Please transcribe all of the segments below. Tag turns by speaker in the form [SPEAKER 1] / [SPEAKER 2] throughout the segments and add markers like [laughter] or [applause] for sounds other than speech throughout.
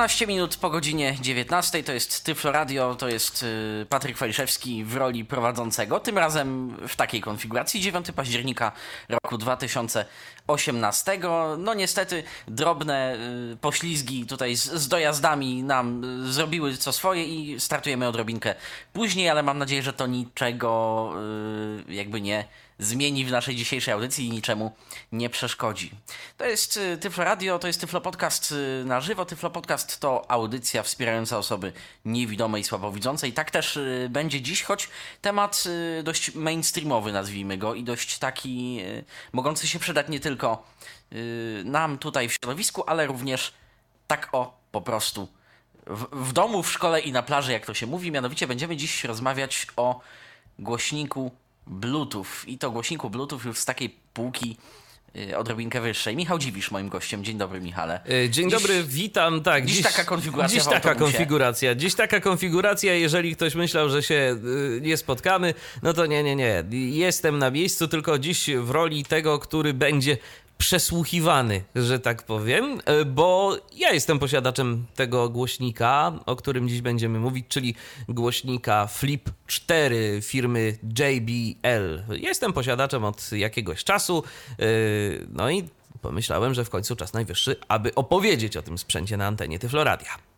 [SPEAKER 1] Dwanaście minut po godzinie 19 to jest Tyflo Radio, to jest y, Patryk Waliszewski w roli prowadzącego. Tym razem w takiej konfiguracji 9 października roku 2018. No niestety drobne y, poślizgi tutaj z, z dojazdami nam y, zrobiły co swoje i startujemy odrobinkę później, ale mam nadzieję, że to niczego jakby nie zmieni w naszej dzisiejszej audycji i niczemu nie przeszkodzi. To jest y, Tyflo Radio, to jest Tyflo Podcast y, na żywo. Tyflo Podcast to audycja wspierająca osoby niewidome i słabowidzące i tak też y, będzie dziś, choć temat dość mainstreamowy nazwijmy go i dość taki mogący się przydać nie tylko nam tutaj w środowisku, ale również tak o po prostu w, w domu, w szkole i na plaży, jak to się mówi. Mianowicie będziemy dziś rozmawiać o głośniku Bluetooth i to głośniku Bluetooth już z takiej półki y, odrobinkę wyższej. Michał Dziwisz moim gościem. Dzień dobry, Michale.
[SPEAKER 2] Y, dzień dziś, dobry, witam. Tak,
[SPEAKER 1] dziś, dziś taka konfiguracja.
[SPEAKER 2] Dziś taka konfiguracja. Dziś taka konfiguracja. Jeżeli ktoś myślał, że się y, nie spotkamy, no to nie, nie, nie. Jestem na miejscu, tylko dziś w roli tego, który będzie przesłuchiwany, że tak powiem, e, bo ja jestem posiadaczem tego głośnika, o którym dziś będziemy mówić, czyli głośnika Flip 4 firmy JBL. Jestem posiadaczem od jakiegoś czasu, e, no i pomyślałem, że w końcu czas najwyższy, aby opowiedzieć o tym sprzęcie na antenie Tyfloradia.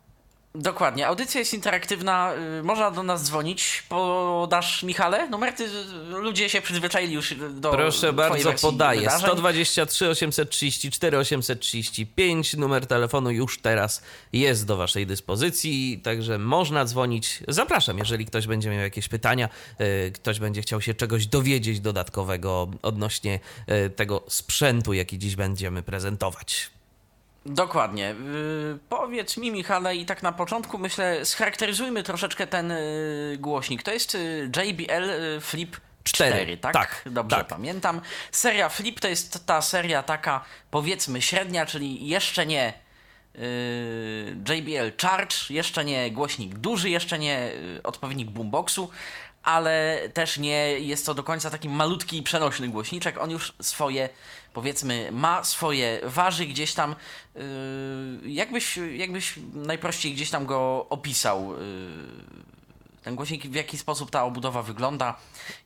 [SPEAKER 1] Dokładnie. Audycja jest interaktywna. Y, można do nas dzwonić. Podasz, Michale, numer? Ty, ludzie się przyzwyczaili już do
[SPEAKER 2] Proszę bardzo, podaję. Wydarzeń. 123 834 835. Numer telefonu już teraz jest do Waszej dyspozycji, także można dzwonić. Zapraszam, jeżeli ktoś będzie miał jakieś pytania, y, ktoś będzie chciał się czegoś dowiedzieć dodatkowego odnośnie y, tego sprzętu, jaki dziś będziemy prezentować.
[SPEAKER 1] Dokładnie. Yy, powiedz mi, Michale, i tak na początku myślę, scharakteryzujmy troszeczkę ten yy, głośnik. To jest yy, JBL y, Flip 4, 4 tak? tak? Dobrze tak. pamiętam. Seria Flip to jest ta seria taka, powiedzmy, średnia, czyli jeszcze nie y, JBL Charge, jeszcze nie głośnik duży, jeszcze nie y, odpowiednik boomboxu, ale też nie jest to do końca taki malutki i przenośny głośniczek. On już swoje, powiedzmy, ma swoje waży gdzieś tam. Yy, jakbyś, jakbyś najprościej gdzieś tam go opisał? Yy, ten głośnik, w jaki sposób ta obudowa wygląda,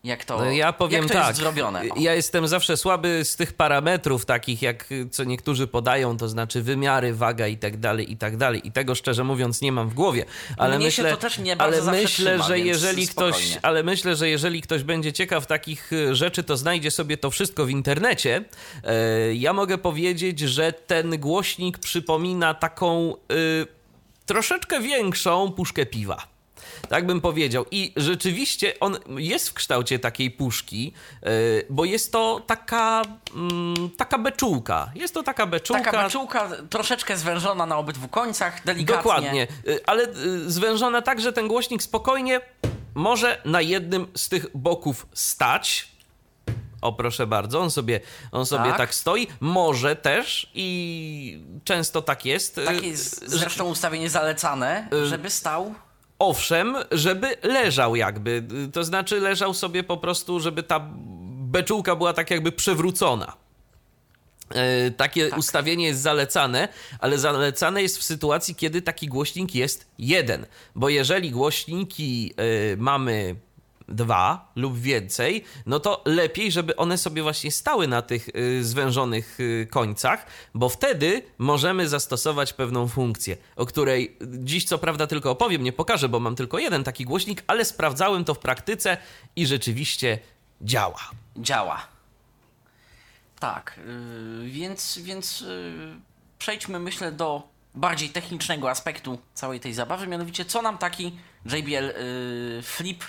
[SPEAKER 1] jak to, no ja powiem jak to tak, jest zrobione.
[SPEAKER 2] No. Ja jestem zawsze słaby z tych parametrów takich, jak co niektórzy podają, to znaczy wymiary, waga i tak dalej, i tak dalej. I tego szczerze mówiąc nie mam w głowie. Ale
[SPEAKER 1] Mnie
[SPEAKER 2] myślę,
[SPEAKER 1] to też nie ale myślę, trzyma, że jeżeli
[SPEAKER 2] ktoś, ale myślę, że jeżeli ktoś będzie ciekaw takich y, rzeczy, to znajdzie sobie to wszystko w internecie. E, ja mogę powiedzieć, że ten głośnik przypomina taką y, troszeczkę większą puszkę piwa. Tak bym powiedział. I rzeczywiście on jest w kształcie takiej puszki, e, bo jest to taka, mm, taka beczułka. Jest to taka beczułka.
[SPEAKER 1] Taka beczułka troszeczkę zwężona na obydwu końcach, delikatnie.
[SPEAKER 2] Dokładnie, e, ale e, zwężona tak, że ten głośnik spokojnie może na jednym z tych boków stać. O, proszę bardzo, on sobie, on sobie tak. tak stoi. Może też i często tak jest.
[SPEAKER 1] Takie jest zresztą ustawienie zalecane, żeby stał
[SPEAKER 2] Owszem, żeby leżał jakby, to znaczy leżał sobie po prostu, żeby ta beczułka była tak jakby przewrócona. E, takie tak. ustawienie jest zalecane, ale zalecane jest w sytuacji, kiedy taki głośnik jest jeden. Bo jeżeli głośniki y, mamy dwa lub więcej, no to lepiej, żeby one sobie właśnie stały na tych y, zwężonych y, końcach, bo wtedy możemy zastosować pewną funkcję, o której dziś co prawda tylko opowiem, nie pokażę, bo mam tylko jeden taki głośnik, ale sprawdzałem to w praktyce i rzeczywiście działa.
[SPEAKER 1] Działa. Tak, yy, więc, więc yy, przejdźmy myślę do bardziej technicznego aspektu całej tej zabawy, mianowicie co nam taki JBL yy, Flip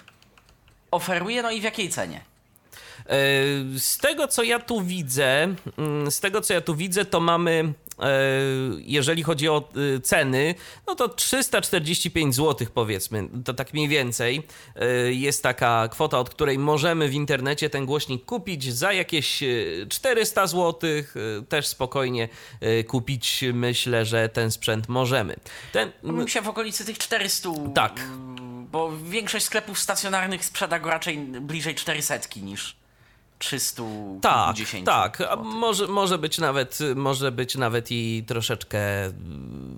[SPEAKER 1] oferuje, no i w jakiej cenie?
[SPEAKER 2] E, z tego co ja tu widzę, mm, z tego co ja tu widzę, to mamy jeżeli chodzi o ceny, no to 345 zł powiedzmy, to tak mniej więcej jest taka kwota, od której możemy w internecie ten głośnik kupić za jakieś 400 zł, też spokojnie kupić myślę, że ten sprzęt możemy. Ten...
[SPEAKER 1] Myślę w okolicy tych 400.
[SPEAKER 2] Tak.
[SPEAKER 1] Bo większość sklepów stacjonarnych sprzeda go raczej bliżej 400 niż 310.
[SPEAKER 2] Tak, tak. Może, może, być nawet, może być nawet i troszeczkę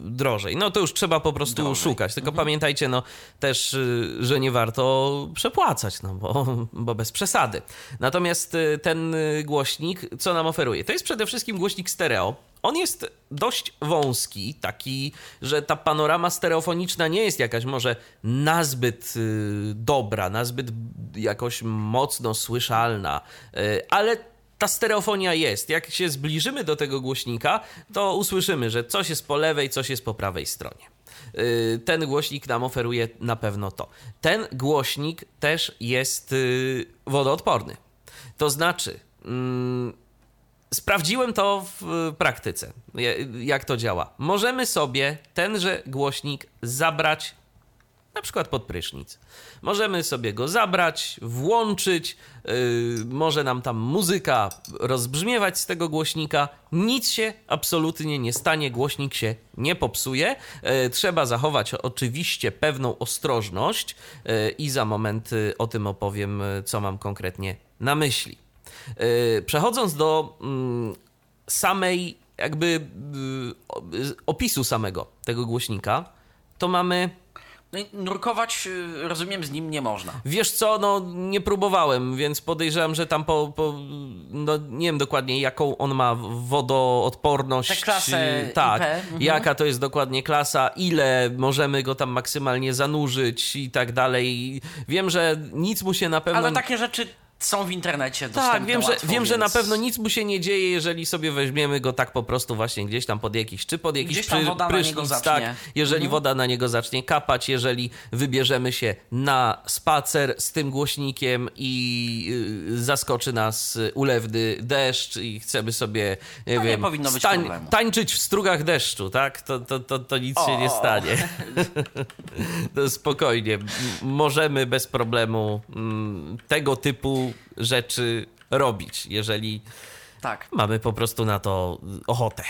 [SPEAKER 2] drożej. No to już trzeba po prostu drożej. szukać. Tylko mhm. pamiętajcie, no też, y, że nie warto przepłacać, no bo, bo bez przesady. Natomiast y, ten y, głośnik, co nam oferuje? To jest przede wszystkim głośnik stereo on jest dość wąski, taki, że ta panorama stereofoniczna nie jest jakaś może nazbyt y, dobra, nazbyt jakoś mocno słyszalna, y, ale ta stereofonia jest. Jak się zbliżymy do tego głośnika, to usłyszymy, że coś jest po lewej, coś jest po prawej stronie. Y, ten głośnik nam oferuje na pewno to. Ten głośnik też jest wodoodporny. To znaczy, mm, Sprawdziłem to w praktyce, jak to działa. Możemy sobie tenże głośnik zabrać na przykład pod prysznic. Możemy sobie go zabrać, włączyć, yy, może nam tam muzyka rozbrzmiewać z tego głośnika. Nic się absolutnie nie stanie, głośnik się nie popsuje. Yy, trzeba zachować oczywiście pewną ostrożność yy, i za moment o tym opowiem, co mam konkretnie na myśli. E, przechodząc do mm, samej, jakby y, opisu samego tego głośnika, to mamy.
[SPEAKER 1] No nurkować, y, rozumiem, z nim nie można.
[SPEAKER 2] Wiesz co, no nie próbowałem, więc podejrzewam, że tam po, po no nie wiem dokładnie jaką on ma wodoodporność.
[SPEAKER 1] Tę klasę
[SPEAKER 2] Tak,
[SPEAKER 1] IP. Mhm.
[SPEAKER 2] jaka to jest dokładnie klasa, ile możemy go tam maksymalnie zanurzyć i tak dalej. Wiem, że nic mu się na pewno...
[SPEAKER 1] Ale takie rzeczy są w internecie dostępne
[SPEAKER 2] Tak, wiem,
[SPEAKER 1] łatwo,
[SPEAKER 2] że, wiem
[SPEAKER 1] więc...
[SPEAKER 2] że na pewno nic mu się nie dzieje, jeżeli sobie weźmiemy go tak po prostu właśnie gdzieś tam pod jakiś, czy pod jakiś
[SPEAKER 1] pry, woda
[SPEAKER 2] prysznic, tak, jeżeli mhm. woda na niego zacznie kapać, jeżeli wybierzemy się na spacer z tym głośnikiem i y, zaskoczy nas ulewny deszcz i chcemy sobie, nie
[SPEAKER 1] no,
[SPEAKER 2] wiem,
[SPEAKER 1] nie stań,
[SPEAKER 2] tańczyć w strugach deszczu, tak, to, to, to, to nic o, się nie stanie. [laughs] to spokojnie, możemy bez problemu mm, tego typu rzeczy robić, jeżeli tak. mamy po prostu na to ochotę.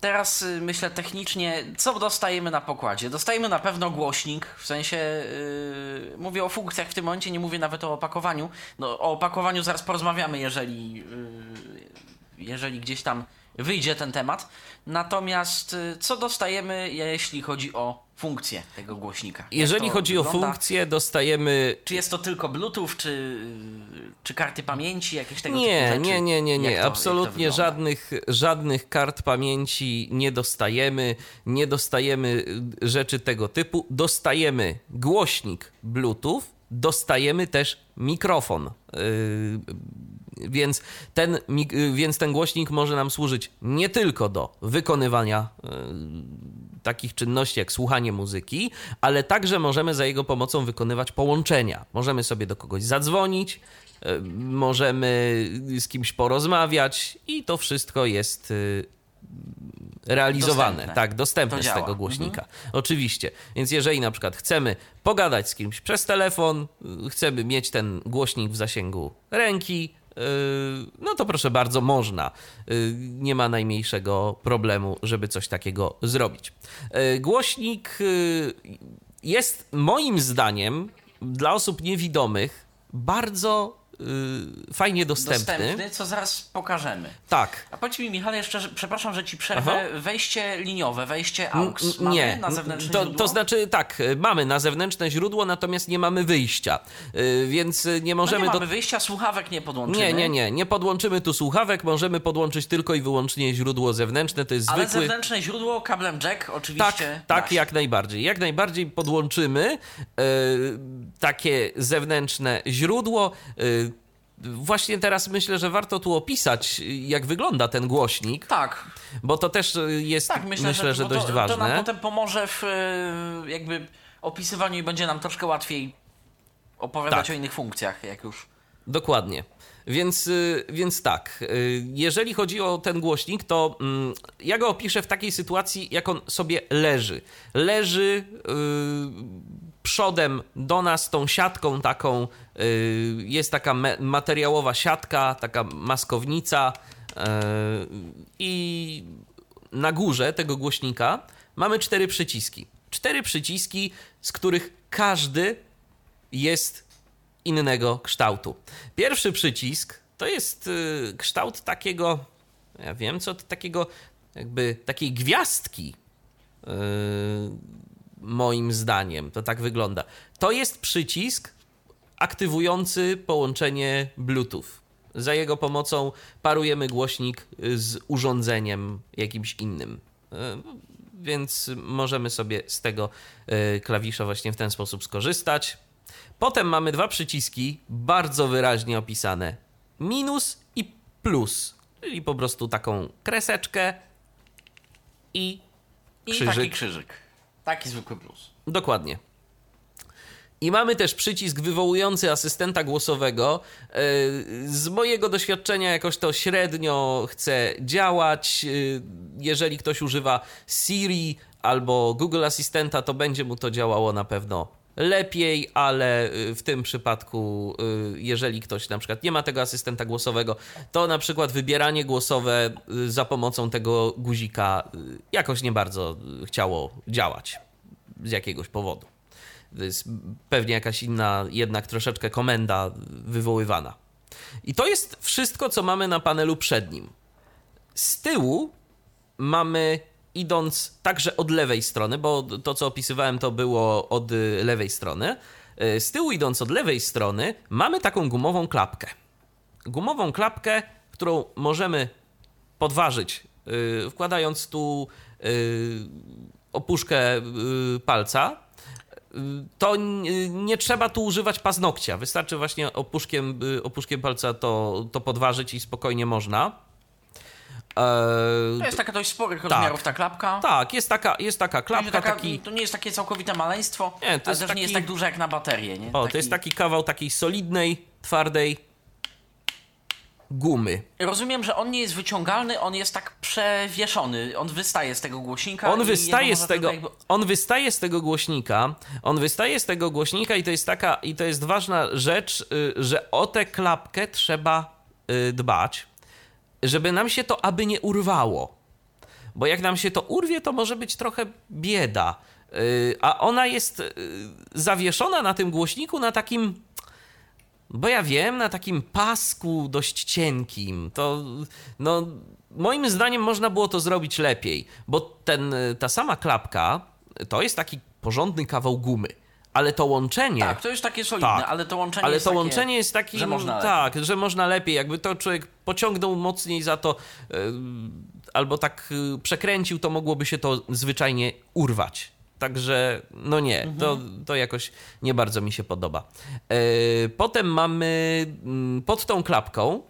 [SPEAKER 1] Teraz y, myślę technicznie, co dostajemy na pokładzie? Dostajemy na pewno głośnik, w sensie yy, mówię o funkcjach w tym momencie, nie mówię nawet o opakowaniu. No, o opakowaniu zaraz porozmawiamy, jeżeli, yy, jeżeli gdzieś tam wyjdzie ten temat. Natomiast y, co dostajemy, jeśli chodzi o funkcję tego głośnika?
[SPEAKER 2] Jeżeli chodzi wygląda? o funkcję, dostajemy.
[SPEAKER 1] Czy jest to tylko Bluetooth, czy, czy karty pamięci, jakieś tego
[SPEAKER 2] nie,
[SPEAKER 1] typu
[SPEAKER 2] rzeczy? Nie, nie, nie, nie. To, Absolutnie żadnych, żadnych kart pamięci nie dostajemy. Nie dostajemy rzeczy tego typu. Dostajemy głośnik Bluetooth, dostajemy też mikrofon. Yy, więc ten, więc ten głośnik może nam służyć nie tylko do wykonywania yy, takich czynności jak słuchanie muzyki, ale także możemy za jego pomocą wykonywać połączenia. Możemy sobie do kogoś zadzwonić, yy, możemy z kimś porozmawiać i to wszystko jest realizowane, dostępne. tak, dostępne z tego głośnika. Mhm. Oczywiście. Więc jeżeli na przykład chcemy pogadać z kimś przez telefon, chcemy mieć ten głośnik w zasięgu ręki, no to proszę bardzo, można. Yy, nie ma najmniejszego problemu, żeby coś takiego zrobić. Yy, głośnik jest moim zdaniem dla osób niewidomych bardzo fajnie dostępny.
[SPEAKER 1] Dostępny, co zaraz pokażemy.
[SPEAKER 2] Tak.
[SPEAKER 1] A powiedz mi, Michale, jeszcze, przepraszam, że ci przerwę, Aha. wejście liniowe, wejście AUX mamy nie, na zewnętrzne
[SPEAKER 2] to,
[SPEAKER 1] źródło?
[SPEAKER 2] To znaczy tak, mamy na zewnętrzne źródło, natomiast nie mamy wyjścia, y, więc nie możemy... No
[SPEAKER 1] nie mamy do... wyjścia, słuchawek nie podłączymy.
[SPEAKER 2] Nie, nie, nie, nie podłączymy tu słuchawek, możemy podłączyć tylko i wyłącznie źródło zewnętrzne, to jest
[SPEAKER 1] Ale
[SPEAKER 2] zwykły...
[SPEAKER 1] zewnętrzne źródło kablem jack oczywiście
[SPEAKER 2] Tak, tak, jak najbardziej. Jak najbardziej podłączymy yy, takie zewnętrzne źródło, yy, Właśnie teraz myślę, że warto tu opisać, jak wygląda ten głośnik.
[SPEAKER 1] Tak.
[SPEAKER 2] Bo to też jest, tak, myślę, myślę że, że dość
[SPEAKER 1] to,
[SPEAKER 2] ważne.
[SPEAKER 1] To nam potem pomoże w e, jakby opisywaniu i będzie nam troszkę łatwiej opowiadać tak. o innych funkcjach, jak już
[SPEAKER 2] Dokładnie. Więc, y, więc tak, y, jeżeli chodzi o ten głośnik, to mm, ja go opiszę w takiej sytuacji, jak on sobie leży. Leży yy, przodem do nas tą siatką taką, yy, jest taka materiałowa siatka, taka maskownica yy, i na górze tego głośnika mamy cztery przyciski. Cztery przyciski, z których każdy jest innego kształtu. Pierwszy przycisk to jest y, kształt takiego, ja wiem co, takiego jakby takiej gwiazdki. Moim zdaniem to tak wygląda. To jest przycisk aktywujący połączenie Bluetooth. Za jego pomocą parujemy głośnik z urządzeniem jakimś innym. Y, więc możemy sobie z tego klawisza właśnie w ten sposób skorzystać. Potem mamy dwa przyciski bardzo wyraźnie opisane: minus i plus, czyli po prostu taką kreseczkę i krzyżyk.
[SPEAKER 1] I taki krzyżyk. Taki zwykły plus.
[SPEAKER 2] Dokładnie. I mamy też przycisk wywołujący asystenta głosowego. E, z mojego doświadczenia jakoś to średnio chce działać. E, jeżeli ktoś używa Siri albo Google Asystenta, to będzie mu to działało na pewno lepiej, ale y, w tym przypadku, y, jeżeli ktoś na przykład nie ma tego asystenta głosowego, to na przykład wybieranie głosowe y, za pomocą tego guzika jakoś nie bardzo chciało działać z jakiegoś powodu. To jest pewnie jakaś inna, jednak troszeczkę komenda wywoływana. I to jest wszystko, co mamy na panelu przednim. Z tyłu mamy idąc także od lewej strony, bo to co opisywałem to było od lewej strony. E, z tyłu idąc od lewej strony mamy taką gumową klapkę. Gumową klapkę, którą możemy podważyć, e, wkładając tu opuszkę palca. To nie trzeba tu używać paznokcia. Wystarczy właśnie opuszkiem, opuszkiem palca to, to podważyć i spokojnie można.
[SPEAKER 1] To jest taka dość sporych tak. rozmiarów ta klapka.
[SPEAKER 2] Tak, jest taka, jest taka klapka.
[SPEAKER 1] Taka,
[SPEAKER 2] taki...
[SPEAKER 1] To nie jest takie całkowite maleństwo, nie, to ale też taki... nie jest tak duże jak na baterię. Nie?
[SPEAKER 2] O, taki... to jest taki kawał takiej solidnej, twardej gumy.
[SPEAKER 1] Rozumiem, że on nie jest wyciągalny, on jest tak przewieszony. On wystaje z tego głośnika.
[SPEAKER 2] On wystaje z tego, jakby... on wystaje z tego głośnika. On wystaje z tego głośnika i to jest taka i to jest ważna rzecz, y, że o tę klapkę trzeba y, dbać żeby nam się to aby nie urwało. Bo jak nam się to urwie, to może być trochę bieda. Yy, a ona jest yy, zawieszona na tym głośniku na takim, bo ja wiem, na takim pasku dość cienkim. To, no, moim zdaniem można było to zrobić lepiej, bo ten, ta sama klapka to jest taki porządny kawał gumy ale to łączenie.
[SPEAKER 1] Tak, to jest takie solidne, tak, ale to łączenie
[SPEAKER 2] ale
[SPEAKER 1] jest
[SPEAKER 2] to
[SPEAKER 1] takie,
[SPEAKER 2] łączenie jest takie,
[SPEAKER 1] że można
[SPEAKER 2] tak,
[SPEAKER 1] lepiej.
[SPEAKER 2] że można lepiej. Jakby to człowiek pociągnął mocniej za to, yy, albo tak yy, przekręcił, to mogłoby się to zwyczajnie urwać. Także, no nie, mhm. to, to jakoś nie bardzo mi się podoba. Yy, potem mamy mm, pod tą klapką,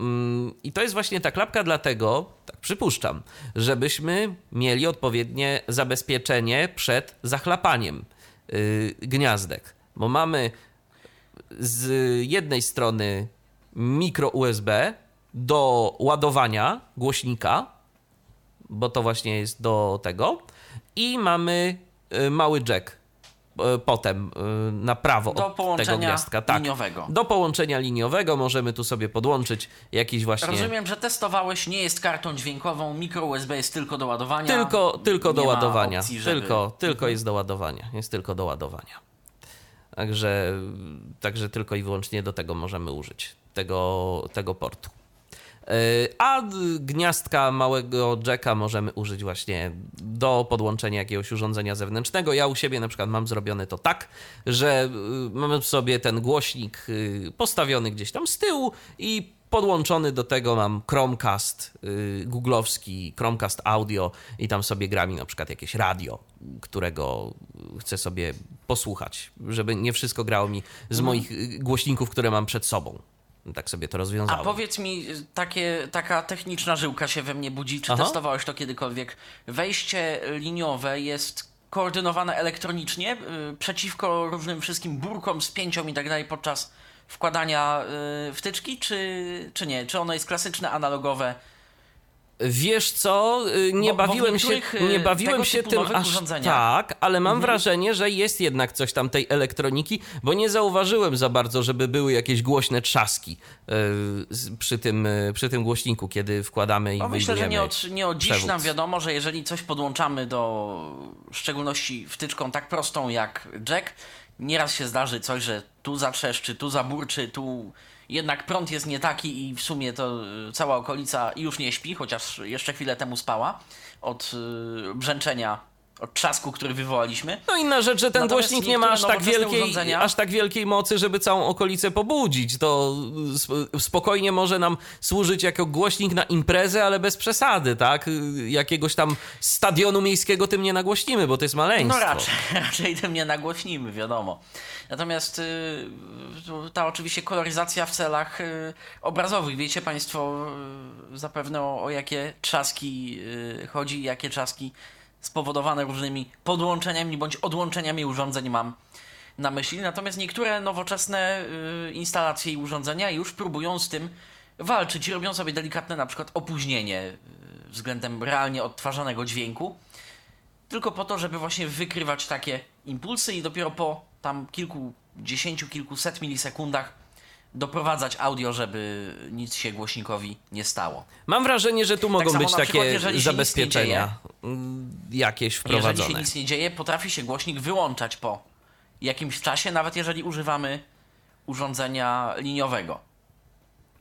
[SPEAKER 2] mm, i to jest właśnie ta klapka dlatego, tak przypuszczam, żebyśmy mieli odpowiednie zabezpieczenie przed zachlapaniem. Y, gniazdek, bo mamy z jednej strony mikro USB do ładowania głośnika, bo to właśnie jest do tego, i mamy y, mały jack potem na prawo
[SPEAKER 1] do
[SPEAKER 2] od tego gniazdka.
[SPEAKER 1] Tak, liniowego.
[SPEAKER 2] Do połączenia liniowego możemy tu sobie podłączyć jakiś właśnie...
[SPEAKER 1] Rozumiem, że testowałeś, nie jest kartą dźwiękową, mikro USB jest tylko do ładowania.
[SPEAKER 2] Tylko, tylko do ładowania. Opcji, żeby... Tylko, tylko jest do ładowania. Jest tylko do ładowania. Także, także tylko i wyłącznie do tego możemy użyć tego, tego portu. E, a gniazdka małego jacka możemy użyć właśnie do podłączenia jakiegoś urządzenia zewnętrznego. Ja u siebie na przykład mam zrobione to tak, że y, mamy sobie ten głośnik y, postawiony gdzieś tam z tyłu i podłączony do tego mam Chromecast yy, googlowski, Chromecast audio i tam sobie gra mi na przykład jakieś radio, którego chcę sobie posłuchać, żeby nie wszystko grało mi z mhm. moich y, głośników, które mam przed sobą. Tak sobie to rozwiązałem.
[SPEAKER 1] A powiedz mi, takie, taka techniczna żyłka się we mnie budzi. Czy Aha. testowałeś to kiedykolwiek? Wejście liniowe jest koordynowane elektronicznie yy, przeciwko różnym wszystkim burkom, spięciom i tak dalej podczas wkładania y, wtyczki, czy, czy nie? Czy ono jest klasyczne, analogowe?
[SPEAKER 2] Wiesz co, y, nie
[SPEAKER 1] Bo- bo
[SPEAKER 2] bawiłem się,
[SPEAKER 1] niektórych, y,
[SPEAKER 2] nie bawiłem się tym aż tak, ale mam wrażenie, że jest jednak coś tam tej elektroniki, bo nie zauważyłem za bardzo, żeby były jakieś głośne trzaski y, przy tym, przy tym głośniku, kiedy wkładamy i
[SPEAKER 1] No myślę, że nie od, nie od dziś
[SPEAKER 2] przewód.
[SPEAKER 1] nam wiadomo, że jeżeli coś podłączamy do w szczególności wtyczką tak prostą jak jack, nieraz się zdarzy coś, że tu zatrzeszczy, tu zaburczy, tu jednak prąd jest nie taki i w sumie to y, cała okolica już nie śpi, chociaż jeszcze chwilę temu spała od y, brzęczenia, od trzasku, który wywołaliśmy.
[SPEAKER 2] No inna rzecz, że ten
[SPEAKER 1] Natomiast
[SPEAKER 2] głośnik nie ma aż tak, wielkiej,
[SPEAKER 1] urządzenia-
[SPEAKER 2] aż tak wielkiej mocy, żeby całą okolicę pobudzić. To sp- spokojnie może nam służyć jako głośnik na imprezę, ale bez przesady, tak? Jakiegoś tam stadionu miejskiego tym nie nagłośnimy, bo to jest maleństwo.
[SPEAKER 1] No raczej, [laughs] raczej tym nie nagłośnimy, wiadomo. Natomiast y, ta oczywiście koloryzacja w celach y, obrazowych. Wiecie Państwo y, zapewne o, o jakie trzaski chodzi, jakie trzaski spowodowane różnymi podłączeniami bądź odłączeniami urządzeń mam na myśli. Natomiast niektóre nowoczesne y, instalacje i urządzenia już próbują z tym walczyć. Robią sobie delikatne na przykład opóźnienie y, względem realnie odtwarzanego dźwięku tylko po to, żeby właśnie wykrywać takie impulsy i dopiero po tam kilkudziesięciu, kilkuset milisekundach doprowadzać audio, żeby nic się głośnikowi nie stało.
[SPEAKER 2] Mam wrażenie, że tu mogą
[SPEAKER 1] samo
[SPEAKER 2] być
[SPEAKER 1] przykład,
[SPEAKER 2] takie zabezpieczenia mm, jakieś
[SPEAKER 1] Jeżeli się
[SPEAKER 2] wprowadzone.
[SPEAKER 1] nic nie dzieje, potrafi się głośnik wyłączać po jakimś czasie, nawet jeżeli używamy urządzenia liniowego.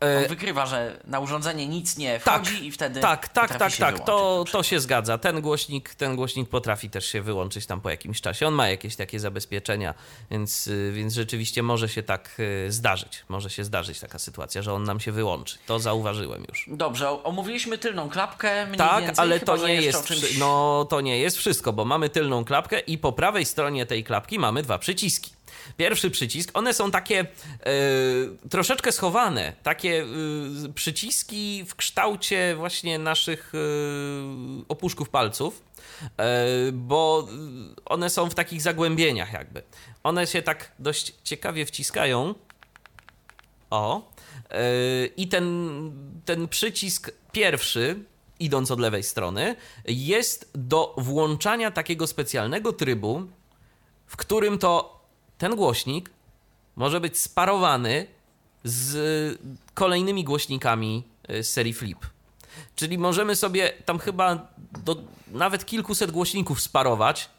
[SPEAKER 1] On
[SPEAKER 2] E,
[SPEAKER 1] wykrywa, że na urządzenie nic nie
[SPEAKER 2] tak,
[SPEAKER 1] wchodzi i wtedy
[SPEAKER 2] tak, tak, tak, tak, to, to się zgadza. Ten głośnik, ten głośnik potrafi też się wyłączyć tam po jakimś czasie. On ma jakieś takie zabezpieczenia, więc, y, więc rzeczywiście może się tak y, zdarzyć. Może się zdarzyć taka sytuacja, że on nam się wyłączy. To zauważyłem już.
[SPEAKER 1] Dobrze, omówiliśmy tylną klapkę mniej
[SPEAKER 2] Tak,
[SPEAKER 1] więcej.
[SPEAKER 2] ale
[SPEAKER 1] chyba,
[SPEAKER 2] to nie jest,
[SPEAKER 1] czymś...
[SPEAKER 2] no, to nie jest wszystko, bo mamy tylną klapkę i po prawej stronie tej klapki mamy dwa przyciski. Pierwszy przycisk, one są takie e, troszeczkę schowane, takie e, przyciski w kształcie właśnie naszych e, opuszków palców, bo one są w takich zagłębieniach jakby. One się tak dość ciekawie wciskają. O. I ten, ten przycisk pierwszy, idąc od lewej strony, jest do włączania takiego specjalnego trybu, w którym to ten głośnik może być sparowany z kolejnymi głośnikami y, z serii Flip. Czyli możemy sobie tam chyba do nawet kilkuset głośników sparować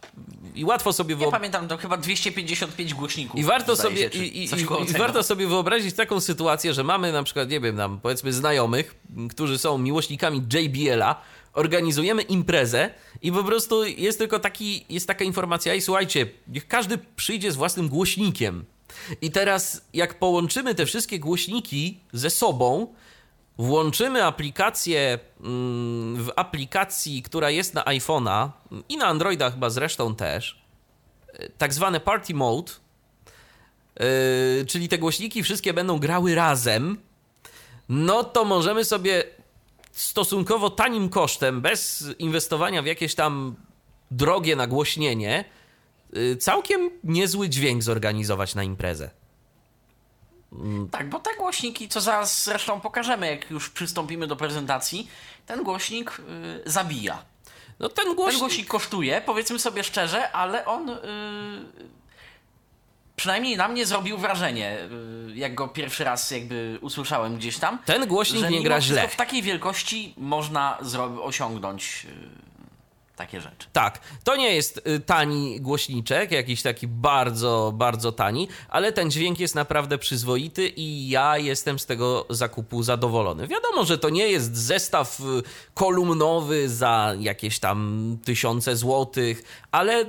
[SPEAKER 2] i łatwo sobie wyobrazić.
[SPEAKER 1] pamiętam, to chyba 255 głośników.
[SPEAKER 2] I warto, sobie,
[SPEAKER 1] się,
[SPEAKER 2] i, i, i, warto sobie wyobrazić taką sytuację, że mamy na przykład, nie wiem, nam powiedzmy znajomych, którzy są miłośnikami JBL-a, organizujemy imprezę i po prostu jest tylko taki, jest taka informacja i słuchajcie, niech każdy przyjdzie z własnym głośnikiem. I teraz jak połączymy te wszystkie głośniki ze sobą, włączymy aplikację mm, w aplikacji, która jest na iPhone'a i na Androida chyba zresztą też, tak zwane party mode, yy, czyli te głośniki wszystkie będą grały razem, no to możemy sobie stosunkowo tanim kosztem, bez inwestowania w jakieś tam drogie nagłośnienie, yy, całkiem niezły dźwięk zorganizować na imprezę.
[SPEAKER 1] Tak, bo te głośniki, co zaraz zresztą pokażemy, jak już przystąpimy do prezentacji, ten głośnik y, zabija.
[SPEAKER 2] No ten
[SPEAKER 1] Ten
[SPEAKER 2] głośnik...
[SPEAKER 1] głośnik kosztuje, powiedzmy sobie szczerze, ale on y, przynajmniej na mnie zrobił wrażenie, y, jak go pierwszy raz jakby usłyszałem gdzieś tam.
[SPEAKER 2] Ten głośnik nie gra źle.
[SPEAKER 1] W takiej wielkości można osiągnąć y, takie rzeczy.
[SPEAKER 2] Tak, to nie jest y, tani głośniczek, jakiś taki bardzo, bardzo tani, ale ten dźwięk jest naprawdę przyzwoity i ja jestem z tego zakupu zadowolony. Wiadomo, że to nie jest zestaw kolumnowy za jakieś tam tysiące złotych, ale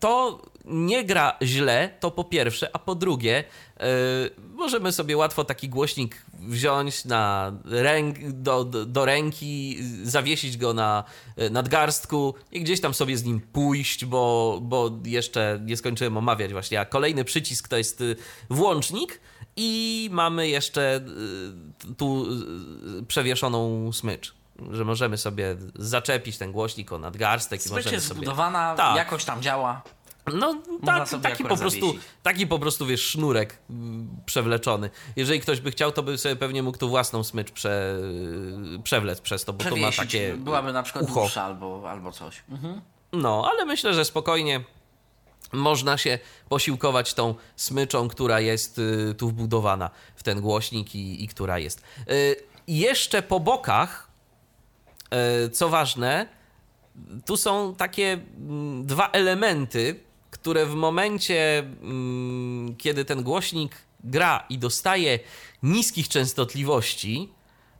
[SPEAKER 2] to nie gra źle, to po pierwsze, a po drugie, yy, możemy sobie łatwo taki głośnik wziąć na ręk, do, do, do ręki, zawiesić go na yy, nadgarstku i gdzieś tam sobie z nim pójść, bo, bo jeszcze nie skończyłem omawiać właśnie. A kolejny przycisk to jest yy, włącznik i mamy jeszcze yy, tu przewieszoną smycz. Że możemy sobie zaczepić ten głośnik o nadgarstek i
[SPEAKER 1] Smycz
[SPEAKER 2] możemy
[SPEAKER 1] jest
[SPEAKER 2] sobie.
[SPEAKER 1] zbudowana,
[SPEAKER 2] Tak.
[SPEAKER 1] jakoś tam działa.
[SPEAKER 2] No tak, taki po prostu,
[SPEAKER 1] zawiesić.
[SPEAKER 2] taki po prostu, wiesz, sznurek mm, przewleczony. Jeżeli ktoś by chciał, to by sobie pewnie mógł tu własną smycz prze, przewlec przez to, bo to ma takie
[SPEAKER 1] byłaby na przykład
[SPEAKER 2] ucho.
[SPEAKER 1] dłuższa albo, albo coś. Mhm.
[SPEAKER 2] No, ale myślę, że spokojnie można się posiłkować tą smyczą, która jest y, tu wbudowana w ten głośnik i, i która jest. Y, jeszcze po bokach, y, co ważne, tu są takie mm, dwa elementy, które w momencie, mm, kiedy ten głośnik gra i dostaje niskich częstotliwości,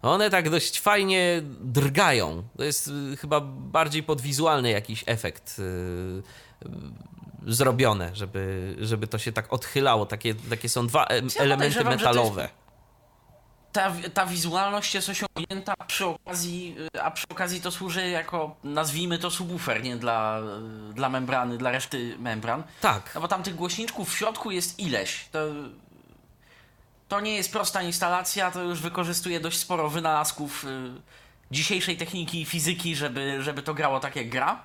[SPEAKER 2] one tak dość fajnie drgają. To jest y, chyba bardziej podwizualny jakiś efekt y, y, zrobione, żeby, żeby to się tak odchylało. Takie, takie są dwa elementy metalowe.
[SPEAKER 1] Ta, ta wizualność jest osiągnięta przy okazji, y, a przy okazji to służy jako, nazwijmy to subwoofer, nie dla, y, dla membrany, dla reszty membran.
[SPEAKER 2] Tak.
[SPEAKER 1] No bo tam tych głośniczków w środku jest ileś. To, to nie jest prosta instalacja, to już wykorzystuje dość sporo wynalazków y, dzisiejszej techniki i fizyki, żeby, żeby to grało tak jak gra.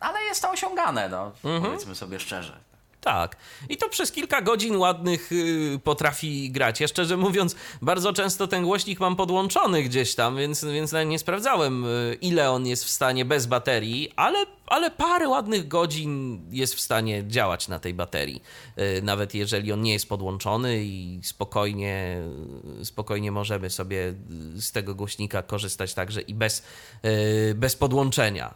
[SPEAKER 1] Ale jest to osiągane, no, powiedzmy sobie szczerze.
[SPEAKER 2] Tak. I to przez kilka godzin ładnych y, potrafi grać. Ja szczerze mówiąc, bardzo często ten głośnik mam podłączony gdzieś tam, więc, więc nie sprawdzałem, y, ile on jest w stanie bez baterii, ale, ale parę ładnych godzin jest w stanie działać na tej baterii. Y, nawet jeżeli on nie jest podłączony i spokojnie, spokojnie możemy sobie z tego głośnika korzystać także i bez, y, bez podłączenia.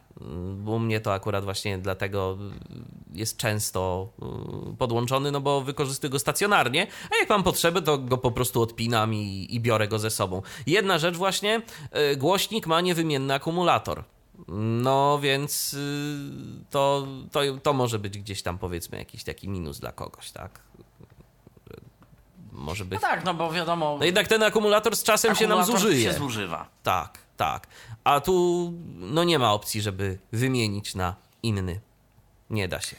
[SPEAKER 2] Bo u mnie to akurat właśnie dlatego jest często y, podłączony, no bo wykorzystuję go stacjonarnie, a jak mam potrzebę, to go po prostu odpinam i, i biorę go ze sobą. Jedna rzecz właśnie, y, głośnik ma niewymienny akumulator. No więc y, to, to, to może być gdzieś tam powiedzmy jakiś taki minus dla kogoś, tak? Może być.
[SPEAKER 1] No tak, no bo wiadomo,
[SPEAKER 2] No jednak ten akumulator z czasem się nam
[SPEAKER 1] akumulator
[SPEAKER 2] zużyje.
[SPEAKER 1] się zużywa.
[SPEAKER 2] Tak, tak. A tu no nie ma opcji, żeby wymienić na inny. Nie da się.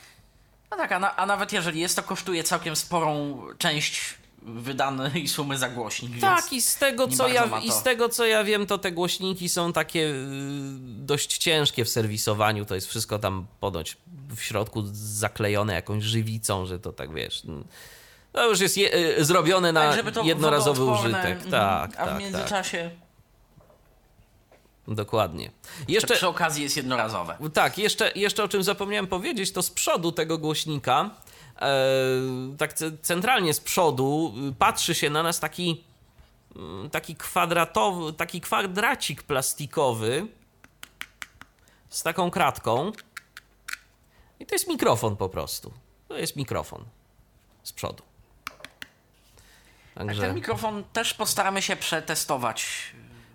[SPEAKER 1] No tak, a, na, a nawet jeżeli jest, to kosztuje całkiem sporą część wydanej sumy za głośnik.
[SPEAKER 2] Tak, i z tego, co ja, i z tego co ja wiem, to te głośniki są takie y, dość ciężkie w serwisowaniu. To jest wszystko tam ponoć w środku zaklejone jakąś żywicą, że to tak wiesz. To już jest je, y, zrobione na
[SPEAKER 1] tak,
[SPEAKER 2] jednorazowy użytek.
[SPEAKER 1] mhm.
[SPEAKER 2] Tak,
[SPEAKER 1] A
[SPEAKER 2] tak,
[SPEAKER 1] w
[SPEAKER 2] tak. Dokładnie.
[SPEAKER 1] jeszcze przy okazji jest jednorazowe.
[SPEAKER 2] Tak, jeszcze, jeszcze o czym zapomniałem powiedzieć, to z przodu tego głośnika, e, tak ce- centralnie z przodu, y, patrzy się na nas taki, mm, taki kwadratowy, taki kwadracik plastikowy z taką kratką. I to jest mikrofon po prostu. To jest mikrofon z przodu.
[SPEAKER 1] Tak,
[SPEAKER 2] Także
[SPEAKER 1] ten mikrofon też postaramy się przetestować.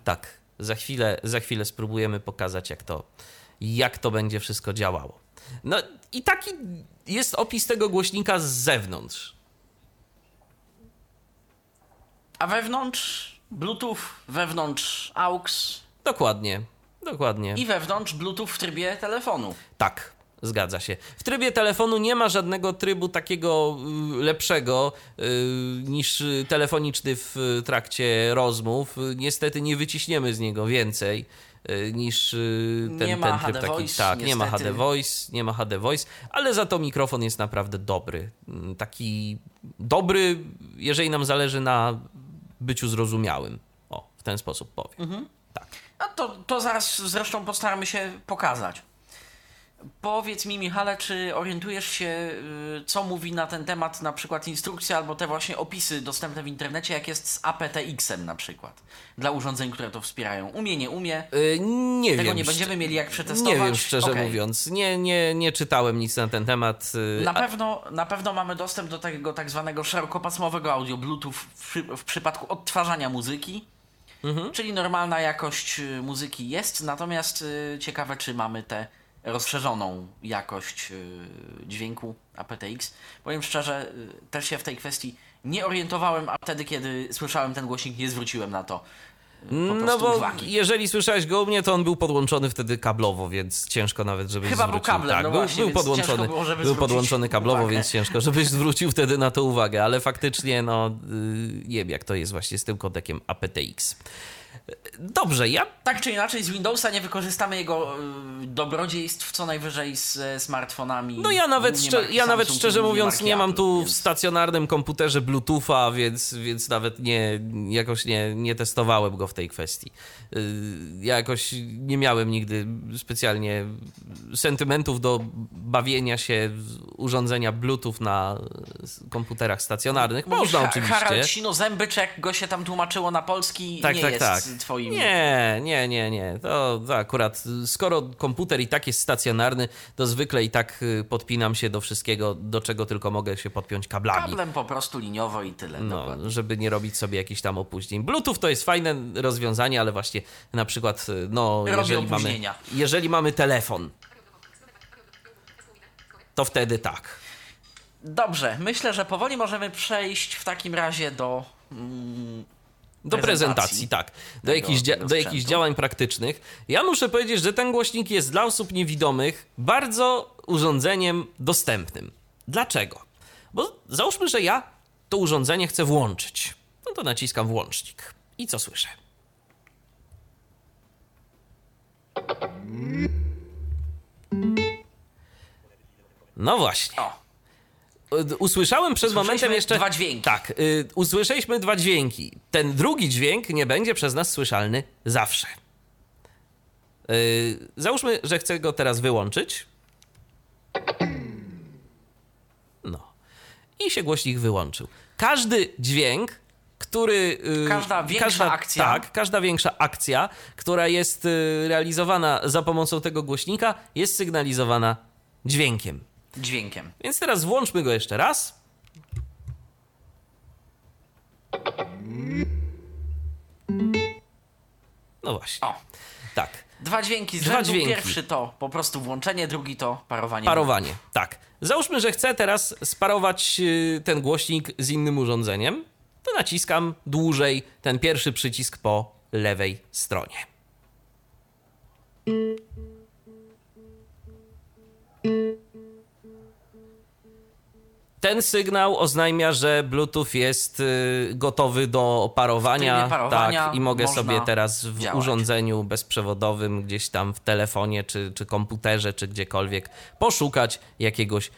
[SPEAKER 2] tak, za chwilę, za chwilę spróbujemy pokazać, jak to, jak to będzie wszystko działało. No i taki jest opis tego głośnika z zewnątrz.
[SPEAKER 1] A wewnątrz Bluetooth, wewnątrz AUX
[SPEAKER 2] Dokładnie, dokładnie.
[SPEAKER 1] i wewnątrz Bluetooth w trybie telefonu.
[SPEAKER 2] Tak, zgadza się. W trybie telefonu nie ma żadnego trybu takiego y, lepszego y, niż y, telefoniczny w trakcie rozmów. Niestety nie wyciśniemy z niego więcej niż ten,
[SPEAKER 1] Nie ma
[SPEAKER 2] ten tryb
[SPEAKER 1] HD
[SPEAKER 2] taki.
[SPEAKER 1] Voice,
[SPEAKER 2] tak, nie ma
[SPEAKER 1] niestety.
[SPEAKER 2] HD Voice, nie ma HD Voice, ale za to mikrofon jest naprawdę dobry. Mm, Taki dobry, jeżeli nam zależy na byciu zrozumiałym. O, w ten sposób powiem.
[SPEAKER 1] Mhm.
[SPEAKER 2] Tak.
[SPEAKER 1] A to, to zaraz zresztą postaramy się pokazać. Powiedz mi, Michale, czy orientujesz się, y, co mówi na ten temat na przykład instrukcja albo te właśnie opisy dostępne w internecie, jak jest z aptX-em na przykład, dla urządzeń, które to wspierają. Umie, nie umie,
[SPEAKER 2] Y, nie
[SPEAKER 1] tego
[SPEAKER 2] wiem.
[SPEAKER 1] nie będziemy mieli jak przetestować.
[SPEAKER 2] Nie wiem, szczerze
[SPEAKER 1] Okej.
[SPEAKER 2] mówiąc. Nie, nie, nie czytałem nic na ten temat. y,
[SPEAKER 1] Na
[SPEAKER 2] a-
[SPEAKER 1] pewno, na pewno mamy dostęp do tego tak zwanego szerokopasmowego audio Bluetooth w, w przypadku odtwarzania muzyki.
[SPEAKER 2] Mhm.
[SPEAKER 1] Czyli normalna jakość y, muzyki jest, natomiast ciekawe, czy mamy tę rozszerzoną jakość y, dźwięku aptX. Powiem szczerze, y, też się w tej kwestii nie orientowałem, a wtedy, kiedy słyszałem ten głośnik, nie zwróciłem na to y,
[SPEAKER 2] No bo
[SPEAKER 1] uwagi.
[SPEAKER 2] jeżeli słyszałeś go u mnie, to on był podłączony wtedy kablowo, więc ciężko nawet, żebyś
[SPEAKER 1] Chyba był
[SPEAKER 2] zwrócił.
[SPEAKER 1] kablem,
[SPEAKER 2] tak,
[SPEAKER 1] no
[SPEAKER 2] był,
[SPEAKER 1] właśnie,
[SPEAKER 2] był podłączony,
[SPEAKER 1] było,
[SPEAKER 2] był podłączony kablowo,
[SPEAKER 1] uwagę.
[SPEAKER 2] więc ciężko, żebyś [laughs] zwrócił wtedy na to uwagę, ale faktycznie, no, yy, wiem jak to jest właśnie z tym kodekiem aptX. Dobrze, ja
[SPEAKER 1] Tak czy inaczej, z Windowsa nie wykorzystamy jego y, dobrodziejstw co najwyżej z smartfonami.
[SPEAKER 2] No ja nawet, szczer- ja nawet
[SPEAKER 1] Samsung
[SPEAKER 2] szczerze mówiąc nie mam tu w
[SPEAKER 1] więc-
[SPEAKER 2] stacjonarnym komputerze Bluetootha, więc, więc nawet nie, jakoś nie, nie testowałem go w tej kwestii. Yy, Ja jakoś nie miałem nigdy specjalnie sentymentów do bawienia się w urządzenia Bluetooth na komputerach stacjonarnych. Można
[SPEAKER 1] Ha-
[SPEAKER 2] oczywiście.
[SPEAKER 1] Harald Sino-Zębycz, jak go się tam tłumaczyło na polski,
[SPEAKER 2] Tak,
[SPEAKER 1] nie
[SPEAKER 2] tak,
[SPEAKER 1] jest
[SPEAKER 2] tak.
[SPEAKER 1] Twoim...
[SPEAKER 2] Nie, nie, nie, nie. To, to akurat, skoro komputer i tak jest stacjonarny, to zwykle i tak y, podpinam się do wszystkiego, do czego tylko mogę się podpiąć kablami.
[SPEAKER 1] Kablem po prostu liniowo i tyle. dokładnie.
[SPEAKER 2] No, żeby nie robić sobie jakichś tam opóźnień. Bluetooth to jest fajne rozwiązanie, ale właśnie na przykład, y, no, jeżeli mamy, jeżeli mamy telefon, to wtedy tak.
[SPEAKER 1] Dobrze, myślę, że powoli możemy przejść w takim razie do... Mm,
[SPEAKER 2] Do
[SPEAKER 1] prezentacji
[SPEAKER 2] tak. Do jakichś,
[SPEAKER 1] tego
[SPEAKER 2] do jakichś działań praktycznych. Ja muszę powiedzieć, że ten głośnik jest dla osób niewidomych bardzo urządzeniem dostępnym. Dlaczego? Bo załóżmy, że ja to urządzenie chcę włączyć. No to naciskam włącznik. I co słyszę? No właśnie.
[SPEAKER 1] o,
[SPEAKER 2] Usłyszałem przed momentem jeszcze.
[SPEAKER 1] dwa dźwięki.
[SPEAKER 2] Tak, y, usłyszeliśmy dwa dźwięki. Ten drugi dźwięk nie będzie przez nas słyszalny zawsze. Y, załóżmy, że chcę go teraz wyłączyć. No. I się głośnik wyłączył. Każdy dźwięk, który. y,
[SPEAKER 1] Każda większa akcja.
[SPEAKER 2] Tak, każda większa akcja, która jest y, realizowana za pomocą tego głośnika, jest sygnalizowana dźwiękiem.
[SPEAKER 1] Dźwiękiem.
[SPEAKER 2] Więc teraz włączmy go jeszcze raz. No właśnie.
[SPEAKER 1] O,
[SPEAKER 2] Tak.
[SPEAKER 1] dwa dźwięki z
[SPEAKER 2] Dwa
[SPEAKER 1] rzędu.
[SPEAKER 2] dźwięki.
[SPEAKER 1] Pierwszy to po prostu włączenie, drugi to parowanie.
[SPEAKER 2] Parowanie. Tak. Załóżmy, że chcę teraz sparować y, ten głośnik z innym urządzeniem. To naciskam dłużej ten pierwszy przycisk po lewej stronie. Ten sygnał oznajmia, że Bluetooth jest y, gotowy do parowania.
[SPEAKER 1] parowania
[SPEAKER 2] tak, i mogę sobie teraz w
[SPEAKER 1] działać.
[SPEAKER 2] urządzeniu bezprzewodowym, gdzieś tam w telefonie, czy, czy komputerze, czy gdziekolwiek, poszukać jakiegoś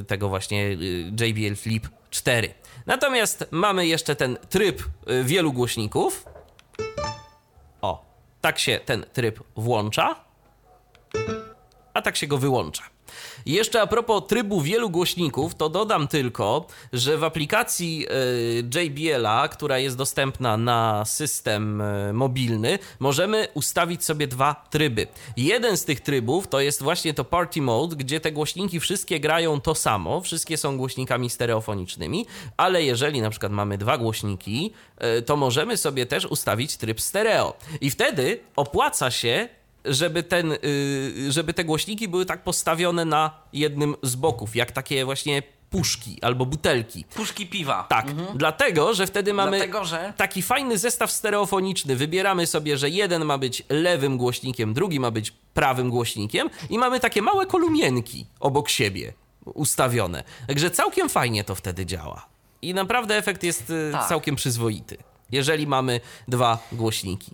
[SPEAKER 2] y, tego właśnie y, JBL Flip 4. Natomiast mamy jeszcze ten tryb y, wielu głośników. O, tak się ten tryb włącza, a tak się go wyłącza. Jeszcze a propos trybu wielu głośników, to dodam tylko, że w aplikacji y, JBL-a, która jest dostępna na system y, mobilny, możemy ustawić sobie dwa tryby. Jeden z tych trybów to jest właśnie to Party Mode, gdzie te głośniki wszystkie grają to samo, wszystkie są głośnikami stereofonicznymi, ale jeżeli na przykład mamy dwa głośniki, y, to możemy sobie też ustawić tryb stereo. I wtedy opłaca się żeby, ten, y, żeby te głośniki były tak postawione na jednym z boków, jak takie właśnie puszki albo butelki.
[SPEAKER 1] Puszki piwa.
[SPEAKER 2] Tak, dlatego, że wtedy mamy
[SPEAKER 1] Dlatego, że-
[SPEAKER 2] taki fajny zestaw stereofoniczny. Wybieramy sobie, że jeden ma być lewym głośnikiem, drugi ma być prawym głośnikiem i mamy takie małe kolumienki obok siebie ustawione. Także całkiem fajnie to wtedy działa. I naprawdę efekt jest y,
[SPEAKER 1] Tak.
[SPEAKER 2] całkiem przyzwoity, jeżeli mamy dwa głośniki.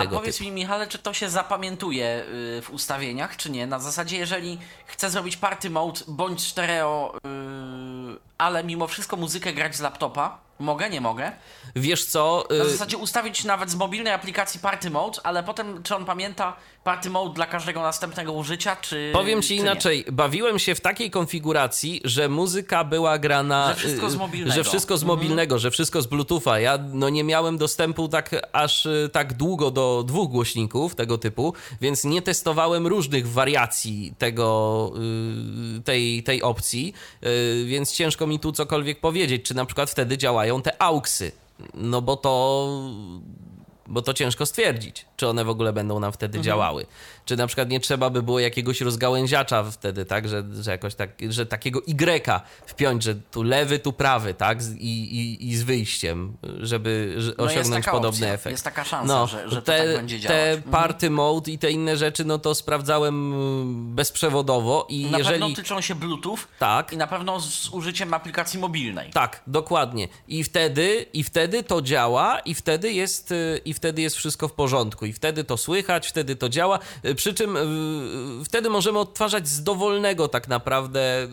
[SPEAKER 1] A
[SPEAKER 2] Tego
[SPEAKER 1] powiedz
[SPEAKER 2] typu.
[SPEAKER 1] mi, Michale, czy to się zapamiętuje y, w ustawieniach, czy nie? Na zasadzie, jeżeli chcę zrobić party mode bądź stereo, y, ale mimo wszystko muzykę grać z laptopa, mogę, nie mogę?
[SPEAKER 2] Wiesz co?
[SPEAKER 1] Na
[SPEAKER 2] y,
[SPEAKER 1] zasadzie ustawić nawet z mobilnej aplikacji party mode, ale potem czy on pamięta party mode dla każdego następnego użycia, czy
[SPEAKER 2] Powiem ci
[SPEAKER 1] czy nie?
[SPEAKER 2] inaczej, bawiłem się w takiej konfiguracji, że muzyka była grana.
[SPEAKER 1] Że wszystko z
[SPEAKER 2] y,
[SPEAKER 1] mobilnego.
[SPEAKER 2] Że wszystko z mobilnego, że wszystko z Bluetootha. Ja no, nie miałem dostępu tak aż y, tak długo do dwóch głośników tego typu, więc nie testowałem różnych wariacji tego, tej, tej opcji, więc ciężko mi tu cokolwiek powiedzieć, czy na przykład wtedy działają te auksy. No bo to bo to ciężko stwierdzić, czy one w ogóle będą nam wtedy działały. Czy na przykład nie trzeba by było jakiegoś rozgałęziacza wtedy, tak, że, że jakoś tak, że takiego Y wpiąć, że tu lewy, tu prawy, tak, i, i, i z wyjściem, żeby że
[SPEAKER 1] No
[SPEAKER 2] osiągnąć podobny
[SPEAKER 1] opcja,
[SPEAKER 2] efekt.
[SPEAKER 1] jest taka szansa, że- że to
[SPEAKER 2] te,
[SPEAKER 1] tak będzie
[SPEAKER 2] Te
[SPEAKER 1] działać. Mhm.
[SPEAKER 2] party mode i te inne rzeczy, no to sprawdzałem bezprzewodowo i
[SPEAKER 1] Na
[SPEAKER 2] jeżeli...
[SPEAKER 1] pewno tyczą się Bluetooth
[SPEAKER 2] Tak.
[SPEAKER 1] i na pewno z użyciem aplikacji mobilnej.
[SPEAKER 2] Tak, dokładnie. I wtedy, I wtedy to działa, i wtedy jest, y, i wtedy jest wszystko w porządku i wtedy to słychać, wtedy to działa, przy czym y, wtedy możemy odtwarzać z dowolnego tak naprawdę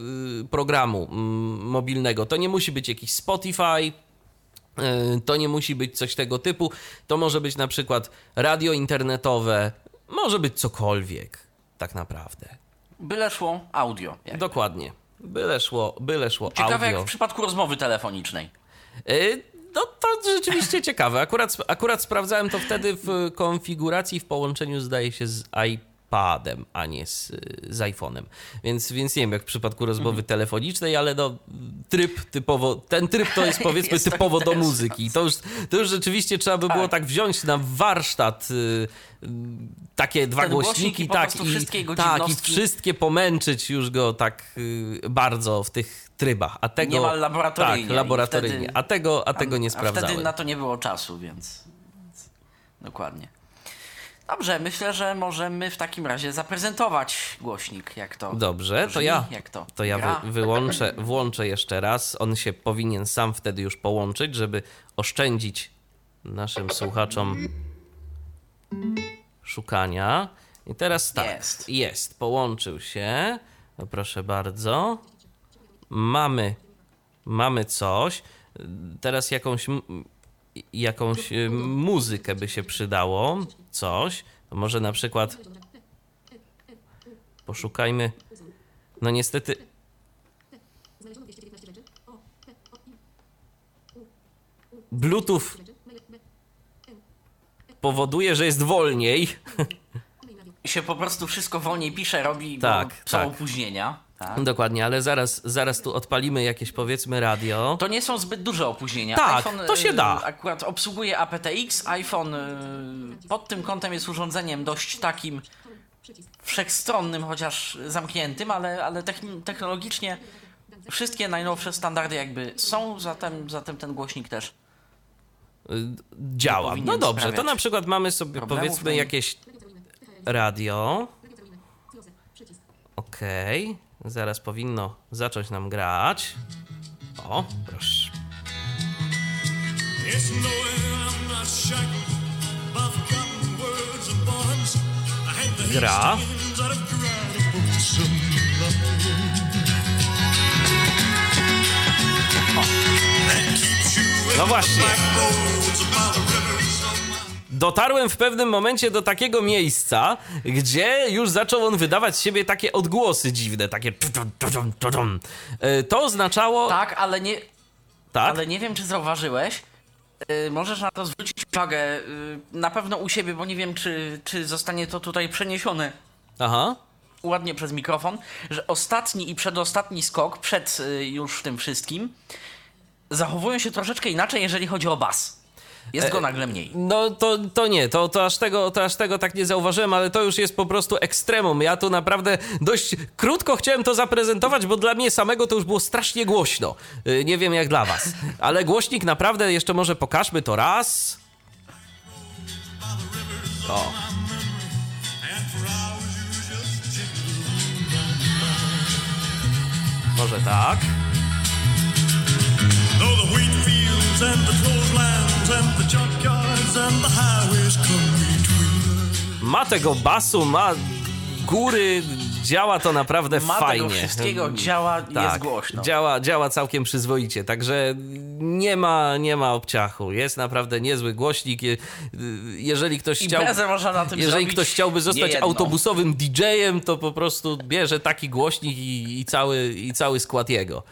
[SPEAKER 2] y, programu mm, mobilnego. To nie musi być jakiś Spotify, y, to nie musi być coś tego typu, to może być na przykład radio internetowe, może być cokolwiek tak naprawdę.
[SPEAKER 1] Byle szło audio. jakby.
[SPEAKER 2] Dokładnie. Byle szło, byle szło
[SPEAKER 1] Ciekawe
[SPEAKER 2] audio.
[SPEAKER 1] jak w przypadku rozmowy telefonicznej.
[SPEAKER 2] No to rzeczywiście ciekawe. Akurat, akurat sprawdzałem to wtedy w konfiguracji w połączeniu zdaje się z iPadem, a nie z, z iPhone'em. Więc, więc nie wiem jak w przypadku rozmowy
[SPEAKER 1] Mhm.
[SPEAKER 2] telefonicznej, ale no tryb typowo, ten tryb to jest powiedzmy [laughs]
[SPEAKER 1] Jest to
[SPEAKER 2] typowo do muzyki. To już, to już rzeczywiście trzeba by było
[SPEAKER 1] Tak.
[SPEAKER 2] tak wziąć na warsztat y, takie dwa
[SPEAKER 1] Ten głośnik
[SPEAKER 2] głośniki, tak, i, tak, i wszystkie pomęczyć już go tak y, bardzo w tych trybach. A tego,
[SPEAKER 1] Niemal laboratoryjnie.
[SPEAKER 2] Tak, laboratoryjnie.
[SPEAKER 1] wtedy-
[SPEAKER 2] A tego, a tego nie
[SPEAKER 1] A
[SPEAKER 2] sprawdzałem.
[SPEAKER 1] wtedy na to nie było czasu, więc... więc... Dokładnie. Dobrze, myślę, że możemy w takim razie zaprezentować głośnik, jak to
[SPEAKER 2] Dobrze, to
[SPEAKER 1] brzmi,
[SPEAKER 2] ja,
[SPEAKER 1] jak to,
[SPEAKER 2] to ja wy, wyłączę, włączę jeszcze raz. On się powinien sam wtedy już połączyć, żeby oszczędzić naszym słuchaczom szukania. I teraz tak,
[SPEAKER 1] Jest.
[SPEAKER 2] jest połączył się. No proszę bardzo. Mamy, mamy coś. Teraz jakąś, jakąś y, muzykę by się przydało. Coś. Może na przykład poszukajmy. No niestety. Bluetooth powoduje, że jest wolniej.
[SPEAKER 1] I się po prostu wszystko wolniej pisze, robi,
[SPEAKER 2] Tak,
[SPEAKER 1] są
[SPEAKER 2] tak.
[SPEAKER 1] opóźnienia. Tak?
[SPEAKER 2] Dokładnie, ale zaraz, zaraz tu odpalimy jakieś powiedzmy radio.
[SPEAKER 1] To nie są zbyt duże opóźnienia.
[SPEAKER 2] Tak,
[SPEAKER 1] iPhone,
[SPEAKER 2] to się
[SPEAKER 1] y,
[SPEAKER 2] da.
[SPEAKER 1] Akurat obsługuje aptX. iPhone y, pod tym kątem jest urządzeniem dość takim wszechstronnym, chociaż zamkniętym, ale, ale techn- technologicznie wszystkie najnowsze standardy jakby są, zatem, zatem ten głośnik też.
[SPEAKER 2] Y, Działa. No dobrze, to na przykład mamy sobie powiedzmy
[SPEAKER 1] no
[SPEAKER 2] jakieś radio. Okej, zaraz powinno zacząć nam grać. O, proszę.
[SPEAKER 3] I'm not
[SPEAKER 2] Gra. No właśnie. Dotarłem w pewnym momencie do takiego miejsca, gdzie już zaczął on wydawać z siebie takie odgłosy dziwne, takie. Y, To oznaczało...
[SPEAKER 1] Tak, ale nie,
[SPEAKER 2] tak?
[SPEAKER 1] ale nie wiem, czy zauważyłeś. y, możesz na to zwrócić uwagę. y, na pewno u siebie, bo nie wiem, czy, czy zostanie to tutaj przeniesione
[SPEAKER 2] Aha.
[SPEAKER 1] ładnie przez mikrofon, że ostatni i przedostatni skok przed y, już tym wszystkim zachowują się troszeczkę inaczej, jeżeli chodzi o bas. Jest go nagle mniej.
[SPEAKER 2] No to, to nie, to, to, aż tego, to aż tego tak nie zauważyłem, ale to już jest po prostu ekstremum. Ja tu naprawdę dość krótko chciałem to zaprezentować, bo dla mnie samego to już było strasznie głośno. Y, Nie wiem jak dla was, ale głośnik naprawdę, jeszcze może pokażmy to raz. O. Może tak.
[SPEAKER 3] Though the wheat fields and the
[SPEAKER 2] Ma tego basu, ma góry, działa to naprawdę
[SPEAKER 1] Ma
[SPEAKER 2] fajnie.
[SPEAKER 1] tego wszystkiego, działa, jest
[SPEAKER 2] Tak,
[SPEAKER 1] głośno.
[SPEAKER 2] Działa, działa całkiem przyzwoicie, także nie ma, nie ma obciachu. Jest naprawdę niezły głośnik. Je- Jeżeli ktoś chciał.
[SPEAKER 1] Imprezę można na tym
[SPEAKER 2] Jeżeli ktoś chciałby zostać
[SPEAKER 1] niejedną.
[SPEAKER 2] autobusowym DJ-em, to po prostu bierze taki głośnik i, i, cały, i cały skład jego. [laughs]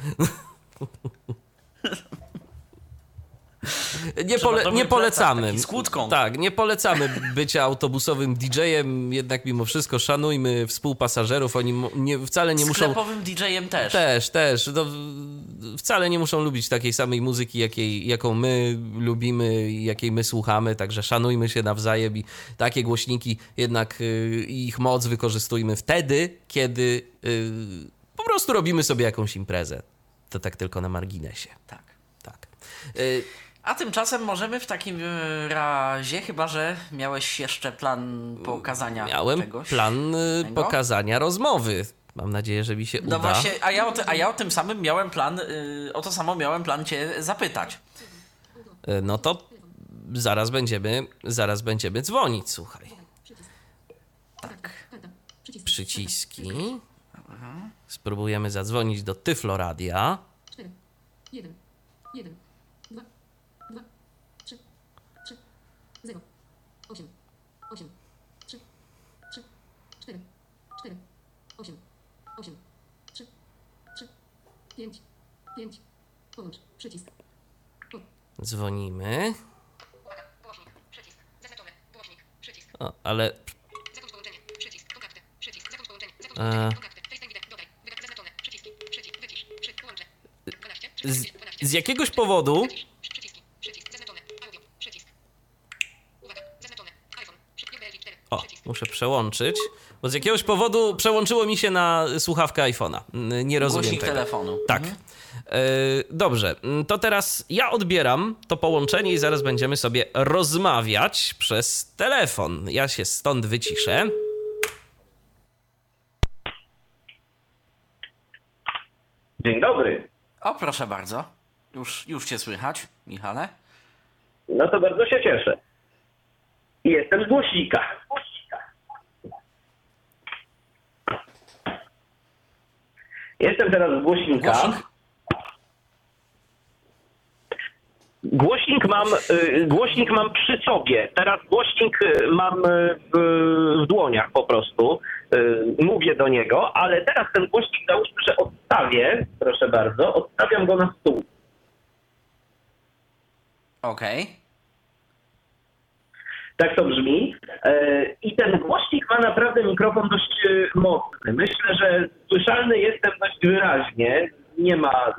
[SPEAKER 2] [laughs] Nie, pole, nie polecamy.
[SPEAKER 1] kłódką.
[SPEAKER 2] Tak, nie polecamy bycia autobusowym DJ-em, jednak mimo wszystko szanujmy współpasażerów. Oni nie, wcale nie muszą.
[SPEAKER 1] Sklepowym DJ-em też.
[SPEAKER 2] Też, też. W- wcale nie muszą lubić takiej samej muzyki, jakiej, jaką my lubimy i jakiej my słuchamy, także szanujmy się nawzajem i takie głośniki jednak y, ich moc wykorzystujmy wtedy, kiedy y, po prostu robimy sobie jakąś imprezę. To tak tylko na marginesie.
[SPEAKER 1] Tak.
[SPEAKER 2] Tak. Y,
[SPEAKER 1] A tymczasem możemy w takim e, razie, chyba że miałeś jeszcze plan pokazania
[SPEAKER 2] miałem
[SPEAKER 1] czegoś.
[SPEAKER 2] plan y,
[SPEAKER 1] innego?
[SPEAKER 2] pokazania rozmowy. Mam nadzieję, że mi się
[SPEAKER 1] No
[SPEAKER 2] uda.
[SPEAKER 1] właśnie, a ja, o ty, a ja o tym samym miałem plan, y, o to samo miałem plan cię zapytać.
[SPEAKER 2] No to zaraz będziemy, zaraz będziemy dzwonić, słuchaj.
[SPEAKER 1] Tak.
[SPEAKER 2] Przyciski. Spróbujemy zadzwonić do Tyfloradia.
[SPEAKER 4] 4, 1, 1, 2, 2, 3, 3, 0, 8, 8, 3, 3, 4, 4, 8, 8, 3, 3, 5, 5. Połącz. Przycisk. Po,
[SPEAKER 2] Dzwonimy.
[SPEAKER 4] uwaga, głośnik, przycisk, głośnik, przycisk,
[SPEAKER 2] O, ale
[SPEAKER 4] zakończ połączenie, przycisk, kontakty, przycisk, zakończ połączenie, zakończ połączenie, kontakty, FaceTime dodaj, zaznaczone, przyciski, przycisk, wycisz, przy, połączę, 12,
[SPEAKER 2] z,
[SPEAKER 4] 13, 12,
[SPEAKER 2] z jakiegoś powodu
[SPEAKER 4] Wycisz. Przyciski. Przycisk. Zaznaczone. Audio. Przycisk. Uwaga. Zaznaczone. iPhone. Przy- JBL 4.
[SPEAKER 2] O,
[SPEAKER 4] Przycisk.
[SPEAKER 2] Muszę przełączyć, bo z jakiegoś powodu przełączyło mi się na słuchawkę iPhone'a. N- Nie rozumiem
[SPEAKER 1] Głośnik
[SPEAKER 2] tego.
[SPEAKER 1] telefonu.
[SPEAKER 2] Tak. E, dobrze, mm, to teraz ja odbieram to połączenie i zaraz będziemy sobie rozmawiać przez telefon. Ja się stąd wyciszę.
[SPEAKER 5] Dzień dobry.
[SPEAKER 1] O, proszę bardzo. Już, już cię słychać, Michale.
[SPEAKER 5] No to bardzo się cieszę. Jestem z głośnika. Jestem teraz z głośnika.
[SPEAKER 1] Głośnik?
[SPEAKER 5] Głośnik mam, y, głośnik mam przy sobie. Teraz głośnik y, mam y, w, w dłoniach po prostu. Mówię do niego, ale teraz ten głośnik załóżmy, że odstawię, proszę bardzo, odstawiam go na stół.
[SPEAKER 1] Okej.
[SPEAKER 5] Tak to brzmi. E, I ten głośnik ma naprawdę mikrofon dość e, mocny. Myślę, że słyszalny jestem dość wyraźnie. Nie ma,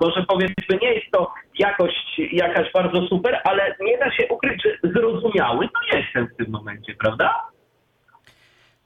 [SPEAKER 5] może powiedzmy, nie jest to jakość jakaś bardzo super, ale nie da się ukryć, że zrozumiały to jestem w tym momencie, prawda?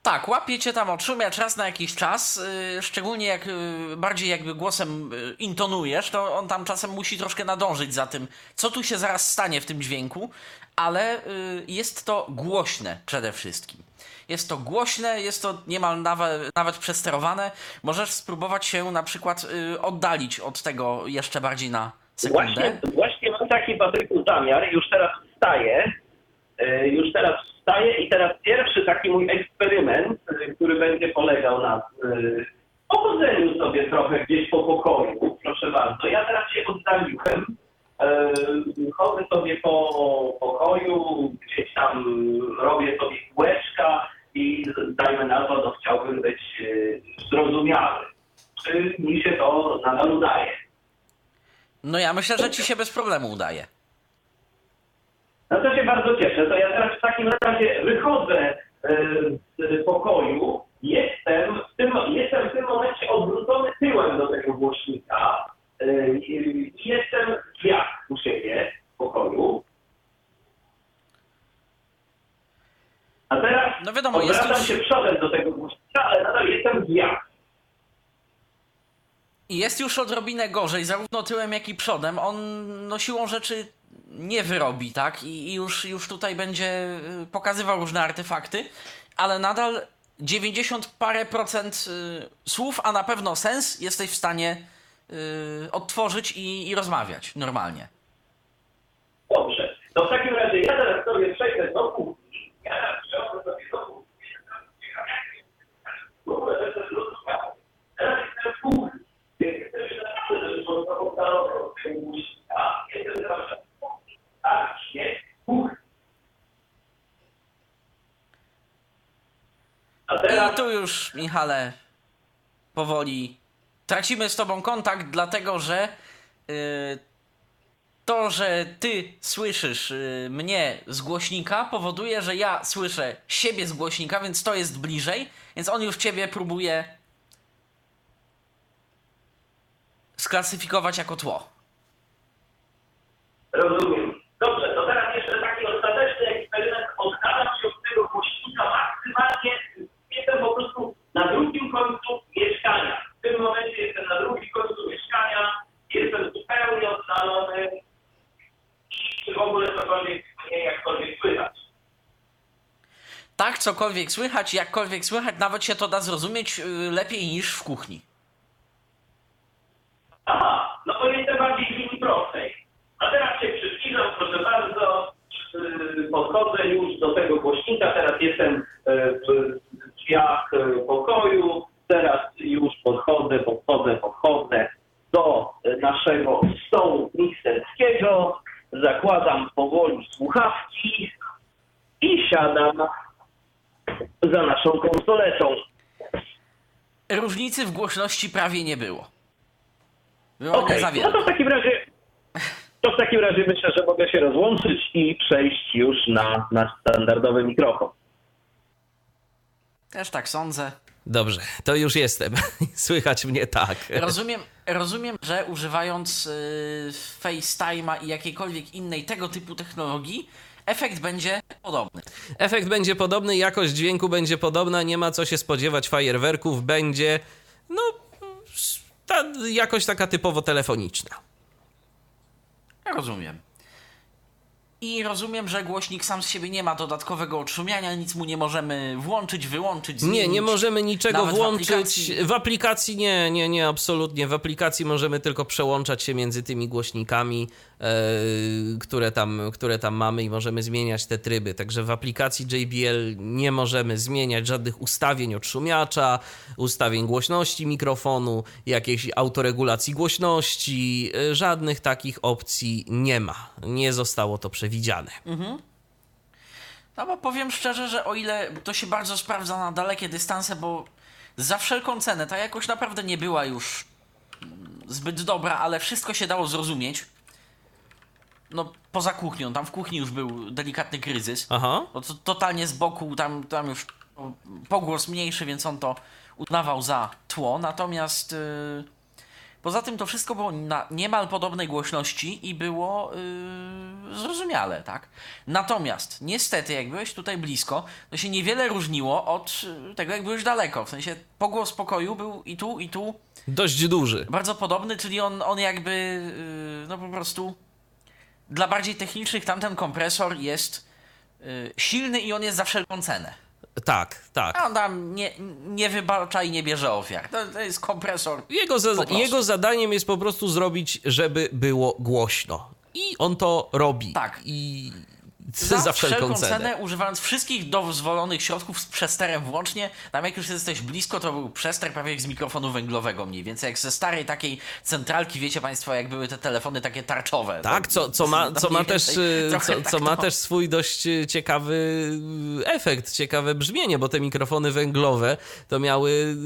[SPEAKER 1] Tak, łapie cię tam odszumiać raz na jakiś czas, yy, szczególnie jak yy, bardziej jakby głosem yy, intonujesz, to on tam czasem musi troszkę nadążyć za tym, co tu się zaraz stanie w tym dźwięku, ale yy, jest to głośne przede wszystkim. Jest to głośne, jest to niemal nawet, nawet przesterowane. Możesz spróbować się na przykład yy, oddalić od tego jeszcze bardziej na sekundę.
[SPEAKER 5] Właśnie, właśnie mam taki, Patryku, zamiar. Już teraz wstaję. E, Już teraz wstaję i teraz pierwszy taki mój eksperyment, e, który będzie polegał na e, pochodzeniu sobie trochę gdzieś po pokoju. Proszę bardzo. Ja teraz się oddaliłem. E, Chodzę sobie po pokoju, gdzieś tam robię sobie kółeczka i dajmy na to, no chciałbym być zrozumiały. Czy mi się to nadal udaje?
[SPEAKER 1] No ja myślę, że ci się bez problemu udaje.
[SPEAKER 5] No to się bardzo cieszę. To ja teraz w takim razie wychodzę e, z pokoju. Jestem w tym, jestem w tym momencie odwrócony tyłem do tego głośnika. E, Jestem drzwiach u siebie w pokoju. A teraz
[SPEAKER 1] No wiadomo, jest
[SPEAKER 5] odwracam
[SPEAKER 1] już-
[SPEAKER 5] się przodem do tego głośnika, ale nadal jestem drzwiach.
[SPEAKER 1] I jest już odrobinę gorzej, zarówno tyłem, jak i przodem. On no, siłą rzeczy nie wyrobi, tak? I, już, już tutaj będzie y, pokazywał różne artefakty, ale nadal 90 parę procent y, słów, a na pewno sens jesteś w stanie y, odtworzyć i, i rozmawiać normalnie.
[SPEAKER 5] Dobrze. To w takim razie ja teraz sobie przejdę do kuchni. Ja teraz przejdę do kuchni. W ogóle to jest zrozumiałe. Teraz jestem w kuchni. Więc chcę żeby. Jestem w. Tak, nie? Kuchni. A teraz...
[SPEAKER 1] I tu już, Michale, powoli tracimy z tobą kontakt, dlatego że y, to, że ty słyszysz y, mnie z głośnika, powoduje, że ja słyszę siebie z głośnika, więc to jest bliżej, więc on już ciebie próbuje sklasyfikować jako tło.
[SPEAKER 5] Rozumiem. Na drugim końcu mieszkania. W tym momencie jestem na drugim końcu mieszkania. Jestem zupełnie oddalony. I w ogóle cokolwiek mnie jakkolwiek słychać.
[SPEAKER 1] Tak, cokolwiek słychać, jakkolwiek słychać, nawet się to da zrozumieć y, lepiej niż w kuchni.
[SPEAKER 5] Aha, no to jestem bardziej w linii prostej. A teraz się przybliżam, proszę bardzo. podchodzę już do tego głośnika, teraz jestem e, w drzwiach e, pokoju, teraz już podchodzę, podchodzę, podchodzę do e, naszego stołu mikserskiego, zakładam powoli słuchawki i siadam za naszą konsoletą.
[SPEAKER 1] Różnicy w głośności prawie nie było. Było nie za
[SPEAKER 5] no to w takim razie to w takim razie myślę, że mogę się rozłączyć i przejść już na nasz standardowy mikrofon.
[SPEAKER 1] Też tak sądzę.
[SPEAKER 2] Dobrze, to już jestem. [laughs] Słychać mnie tak.
[SPEAKER 1] Rozumiem, rozumiem że używając y, FaceTime'a i jakiejkolwiek innej tego typu technologii, efekt będzie podobny.
[SPEAKER 2] Efekt będzie podobny, jakość dźwięku będzie podobna, nie ma co się spodziewać fajerwerków, będzie no ta jakość taka typowo telefoniczna.
[SPEAKER 1] Rozumiem. I rozumiem, że głośnik sam z siebie nie ma dodatkowego odszumiania, nic mu nie możemy włączyć, wyłączyć, zmienić.
[SPEAKER 2] Nie, nie możemy niczego
[SPEAKER 1] Nawet w
[SPEAKER 2] włączyć.
[SPEAKER 1] aplikacji.
[SPEAKER 2] W aplikacji nie, nie, nie, absolutnie. W aplikacji możemy tylko przełączać się między tymi głośnikami, e, które, tam, które tam mamy i możemy zmieniać te tryby. Także w aplikacji JBL nie możemy zmieniać żadnych ustawień odszumiacza, ustawień głośności mikrofonu, jakiejś autoregulacji głośności. e, Żadnych takich opcji nie ma. Nie zostało to przewidziane.
[SPEAKER 1] No bo powiem szczerze, że o ile to się bardzo sprawdza na dalekie dystanse, bo za wszelką cenę ta jakość naprawdę nie była już zbyt dobra, ale wszystko się dało zrozumieć. No poza kuchnią, tam w kuchni już był delikatny kryzys.
[SPEAKER 2] Aha.
[SPEAKER 1] Bo to totalnie z boku, tam, tam już pogłos mniejszy, więc on to uznawał za tło. Natomiast y, poza tym to wszystko było na niemal podobnej głośności i było y, zrozumiale, tak? Natomiast niestety, jak byłeś tutaj blisko, to się niewiele różniło od y, tego, jak byłeś daleko. W sensie pogłos pokoju był i tu, i tu
[SPEAKER 2] Dość duży.
[SPEAKER 1] bardzo podobny, czyli on, on jakby, y, no po prostu dla bardziej technicznych tamten kompresor jest y, silny i on jest za wszelką cenę.
[SPEAKER 2] Tak, tak.
[SPEAKER 1] A on tam nie, nie wybacza i nie bierze ofiar. To, to jest kompresor.
[SPEAKER 2] Jego, za, jego zadaniem jest po prostu zrobić, żeby było głośno. I on to robi.
[SPEAKER 1] Tak.
[SPEAKER 2] I
[SPEAKER 1] Za,
[SPEAKER 2] za, wszelką,
[SPEAKER 1] wszelką
[SPEAKER 2] cenę.
[SPEAKER 1] cenę, używając wszystkich dozwolonych środków z przesterem włącznie. Tam jak już jesteś blisko, to był przester prawie jak z mikrofonu węglowego mniej więcej. Jak ze starej takiej centralki, wiecie państwo, jak były te telefony takie tarczowe.
[SPEAKER 2] Tak,
[SPEAKER 1] To-
[SPEAKER 2] co, co, ma,
[SPEAKER 1] to
[SPEAKER 2] co, ma też, y, co,
[SPEAKER 1] tak
[SPEAKER 2] co ma
[SPEAKER 1] to-
[SPEAKER 2] też swój dość y, ciekawy y, efekt, ciekawe brzmienie, bo te mikrofony węglowe to miały,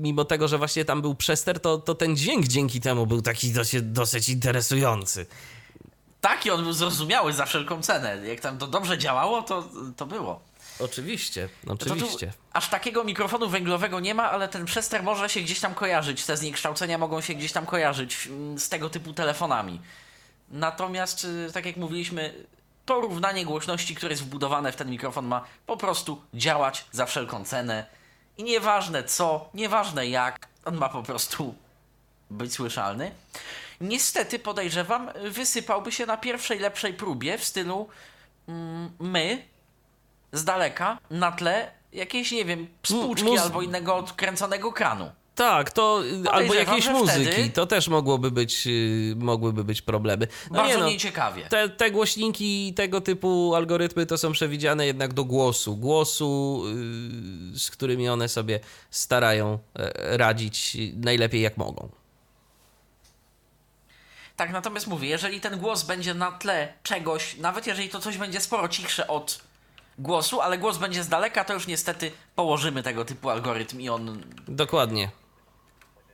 [SPEAKER 2] mimo tego, że właśnie tam był przester, to, to ten dźwięk dzięki temu był taki dosyć, dosyć interesujący.
[SPEAKER 1] Taki on był zrozumiały za wszelką cenę. Jak tam to dobrze działało, to, to było.
[SPEAKER 2] Oczywiście, oczywiście.
[SPEAKER 1] tu aż takiego mikrofonu węglowego nie ma, ale ten przester może się gdzieś tam kojarzyć. Te zniekształcenia mogą się gdzieś tam kojarzyć mm, z tego typu telefonami. Natomiast, y, tak jak mówiliśmy, to równanie głośności, które jest wbudowane w ten mikrofon, ma po prostu działać za wszelką cenę. I nieważne co, nieważne jak, on ma po prostu być słyszalny. Niestety, podejrzewam, wysypałby się na pierwszej lepszej próbie w stylu mm, my z daleka na tle jakiejś, nie wiem, spłuczki
[SPEAKER 2] mus-
[SPEAKER 1] albo innego odkręconego kranu.
[SPEAKER 2] Tak, to albo jakiejś muzyki,
[SPEAKER 1] wtedy-
[SPEAKER 2] to też mogłoby być, y, mogłyby być problemy. No
[SPEAKER 1] Bardzo
[SPEAKER 2] nie no,
[SPEAKER 1] nieciekawie.
[SPEAKER 2] te, te głośniki i tego typu algorytmy to są przewidziane jednak do głosu. Głosu, y, z którymi one sobie starają e, radzić najlepiej jak mogą.
[SPEAKER 1] Tak, natomiast mówię, jeżeli ten głos będzie na tle czegoś, nawet jeżeli to coś będzie sporo cichsze od głosu, ale głos będzie z daleka, to już niestety położymy tego typu algorytm i on
[SPEAKER 2] Dokładnie.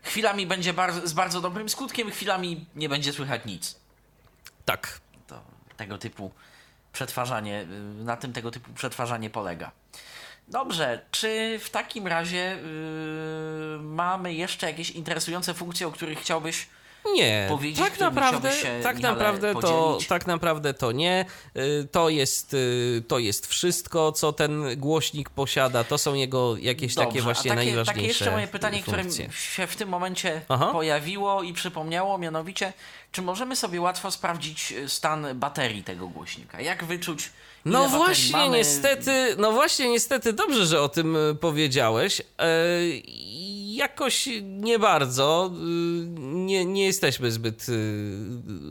[SPEAKER 1] chwilami będzie bardzo, z bardzo dobrym skutkiem, chwilami nie będzie słychać nic.
[SPEAKER 2] Tak.
[SPEAKER 1] To tego typu przetwarzanie, y, na tym tego typu przetwarzanie polega. Dobrze, czy w takim razie yy, mamy jeszcze jakieś interesujące funkcje, o których chciałbyś
[SPEAKER 2] Nie,
[SPEAKER 1] powiedzieć,
[SPEAKER 2] tak naprawdę,
[SPEAKER 1] się,
[SPEAKER 2] tak
[SPEAKER 1] Michale,
[SPEAKER 2] naprawdę to, tak naprawdę to nie. Y, To jest, y, to jest wszystko, co ten głośnik posiada. To są jego jakieś takie
[SPEAKER 1] Dobrze,
[SPEAKER 2] właśnie
[SPEAKER 1] a takie,
[SPEAKER 2] najważniejsze
[SPEAKER 1] Takie jeszcze moje pytanie, które
[SPEAKER 2] funkcje.
[SPEAKER 1] się w tym momencie
[SPEAKER 2] Aha.
[SPEAKER 1] pojawiło i przypomniało, mianowicie, czy możemy sobie łatwo sprawdzić y, stan baterii tego głośnika? Jak wyczuć,
[SPEAKER 2] No właśnie,
[SPEAKER 1] mamy?
[SPEAKER 2] niestety, no właśnie, niestety, dobrze, że o tym powiedziałeś. E, jakoś nie bardzo. y, Nie, nie jesteśmy zbyt y,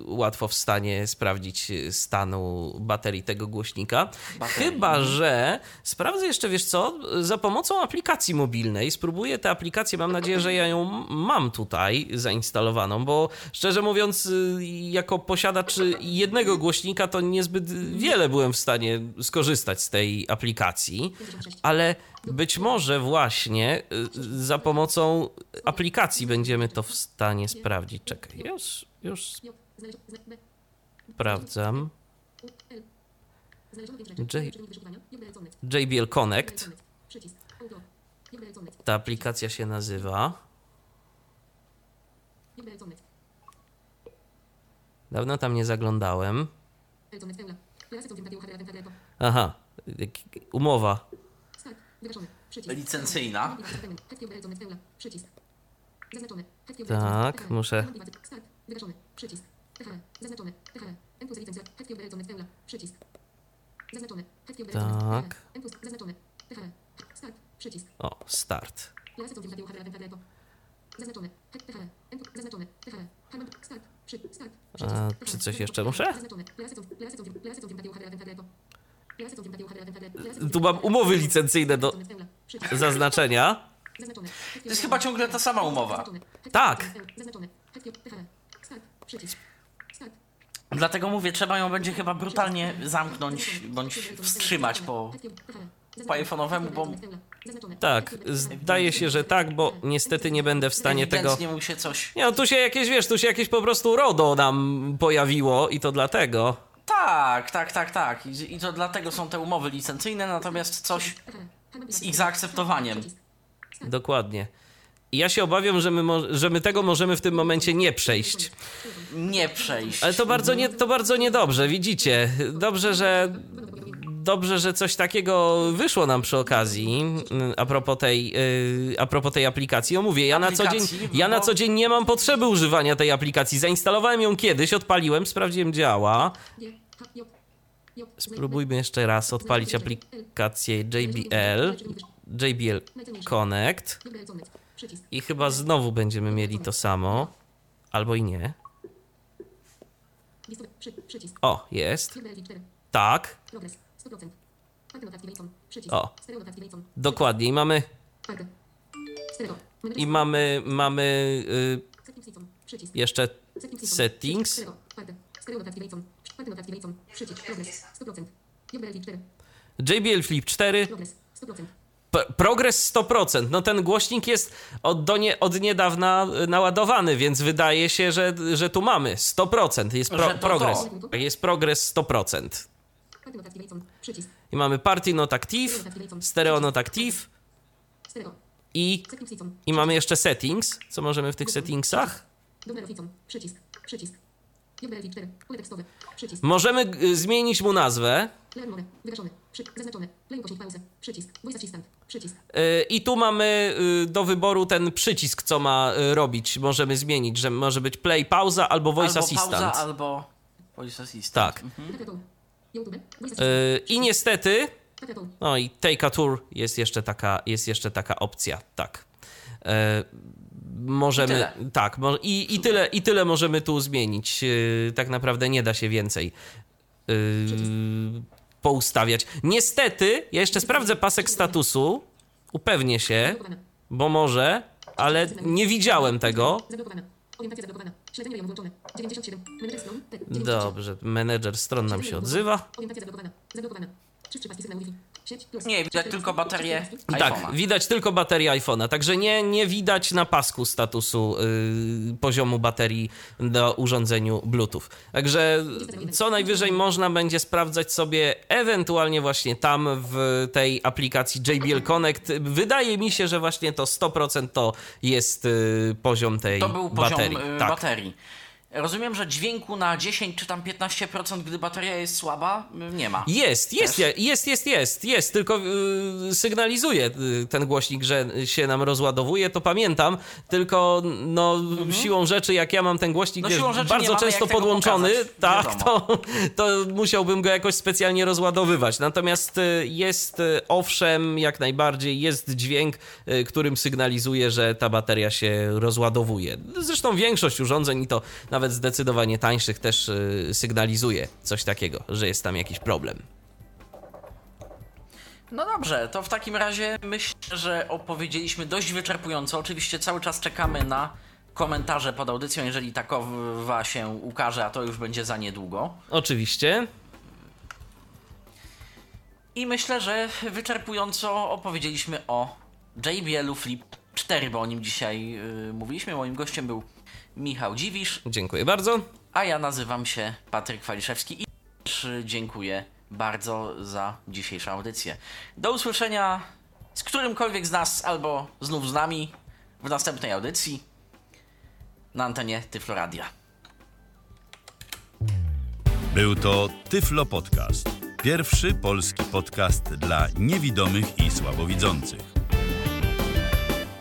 [SPEAKER 2] łatwo w stanie sprawdzić stanu baterii tego głośnika.
[SPEAKER 1] Baterii.
[SPEAKER 2] Chyba, że sprawdzę jeszcze, wiesz co, za pomocą aplikacji mobilnej. Spróbuję tę aplikację, mam nadzieję, że ja ją mam tutaj zainstalowaną, bo szczerze mówiąc, y, jako posiadacz jednego głośnika, to niezbyt wiele byłem w stanie skorzystać z tej aplikacji, ale być może właśnie y, za pomocą aplikacji będziemy to w stanie sprawdzić. Czekaj, już, już sprawdzam. J- JBL Connect. Ta aplikacja się nazywa. Dawno tam nie zaglądałem. Aha, jak- umowa.
[SPEAKER 1] Licencyjna.
[SPEAKER 2] Tak, muszę. Tak. O, start. A, czy coś jeszcze muszę? Tu mam umowy licencyjne do zaznaczenia.
[SPEAKER 1] To jest chyba ciągle ta sama umowa.
[SPEAKER 2] Tak.
[SPEAKER 1] Dlatego mówię, trzeba ją będzie chyba brutalnie zamknąć bądź wstrzymać po, po iPhone'owemu, bo
[SPEAKER 2] Tak, zdaje się, że tak, bo niestety nie będę w stanie tego.
[SPEAKER 1] mu się coś...
[SPEAKER 2] Nie, no tu się jakieś, wiesz, tu się jakieś po prostu RODO nam pojawiło i to dlatego.
[SPEAKER 1] Tak, tak, tak, tak. I, I to dlatego są te umowy licencyjne, natomiast coś z ich zaakceptowaniem.
[SPEAKER 2] Dokładnie. Ja się obawiam, że my, że my tego możemy w tym momencie nie przejść.
[SPEAKER 1] Nie przejść.
[SPEAKER 2] Ale to bardzo, nie, to bardzo niedobrze, widzicie. Dobrze, że. Dobrze, że coś takiego wyszło nam przy okazji y, a propos tej, y, a propos tej aplikacji. O mówię, ja na, co dzień, ja na co dzień nie mam potrzeby używania tej aplikacji. Zainstalowałem ją kiedyś, odpaliłem, sprawdziłem, działa. Spróbujmy jeszcze raz odpalić aplikację JBL, JBL Connect i chyba znowu będziemy mieli to samo. Albo i nie. O, jest. Tak. O. Dokładnie. I mamy. I mamy. Mamy. Y, jeszcze settings. JBL Flip 4. P- progres 100%. No ten głośnik jest od, do nie, od niedawna y, naładowany, więc wydaje się, że, że tu mamy 100%. Jest pro,
[SPEAKER 1] to
[SPEAKER 2] progres. Jest progres 100%. I mamy Party Not Active, Stereo Not Active i, i mamy jeszcze settings. Co możemy w tych settingsach? Możemy y, zmienić mu nazwę. Y, I tu mamy y, do wyboru ten przycisk, co ma robić. Możemy zmienić, że może być play, pauza albo voice
[SPEAKER 1] albo
[SPEAKER 2] assistant.
[SPEAKER 1] pauza, albo voice assistant.
[SPEAKER 2] Tak. Y, I niestety, no i take a tour jest jeszcze taka, jest jeszcze taka opcja, tak. E, możemy,
[SPEAKER 1] I tyle.
[SPEAKER 2] tak, mo- i, i, tyle, i tyle możemy tu zmienić. Y, tak naprawdę nie da się więcej poustawiać. Niestety, ja jeszcze sprawdzę pasek statusu, upewnię się, bo może, ale nie widziałem tego. Dobrze, menedżer stron nam się odzywa.
[SPEAKER 1] Nie, widać tylko baterię
[SPEAKER 2] Tak,
[SPEAKER 1] iPhone'a.
[SPEAKER 2] widać tylko baterię iPhone'a, także nie, nie widać na pasku statusu y, poziomu baterii do urządzeniu Bluetooth. Także co najwyżej można będzie sprawdzać sobie ewentualnie właśnie tam w tej aplikacji JBL Connect. Wydaje mi się, że właśnie to 100% to jest y, poziom tej
[SPEAKER 1] To był poziom
[SPEAKER 2] baterii.
[SPEAKER 1] y,
[SPEAKER 2] tak.
[SPEAKER 1] baterii. Rozumiem, że dźwięku na 10 czy tam 15%, gdy bateria jest słaba, nie ma.
[SPEAKER 2] Jest, jest,
[SPEAKER 1] Też?
[SPEAKER 2] jest, jest, jest, jest, tylko y, sygnalizuje y, ten głośnik, że się nam rozładowuje, to pamiętam, tylko no siłą rzeczy, jak ja mam ten głośnik
[SPEAKER 1] No
[SPEAKER 2] wiesz, bardzo często podłączony,
[SPEAKER 1] pokazać,
[SPEAKER 2] tak,
[SPEAKER 1] wiadomo.
[SPEAKER 2] to, [laughs] to musiałbym go jakoś specjalnie rozładowywać. Natomiast y, jest, y, owszem, jak najbardziej, jest dźwięk, y, którym sygnalizuje, że ta bateria się rozładowuje. Zresztą większość urządzeń, i to nawet zdecydowanie tańszych, też y, sygnalizuje coś takiego, że jest tam jakiś problem.
[SPEAKER 1] No dobrze, to w takim razie myślę, że opowiedzieliśmy dość wyczerpująco. Oczywiście cały czas czekamy na komentarze pod audycją, jeżeli takowa się ukaże, a to już będzie za niedługo.
[SPEAKER 2] Oczywiście.
[SPEAKER 1] I myślę, że wyczerpująco opowiedzieliśmy o JBL-u Flip 4, bo o nim dzisiaj y, mówiliśmy. Moim gościem był Michał Dziwisz,
[SPEAKER 2] Dziękuję bardzo.
[SPEAKER 1] a ja nazywam się Patryk Waliszewski i też dziękuję bardzo za dzisiejszą audycję. Do usłyszenia z którymkolwiek z nas albo znów z nami w następnej audycji na antenie Tyfloradia.
[SPEAKER 6] Był to Tyflo Podcast. Pierwszy polski podcast dla niewidomych i słabowidzących.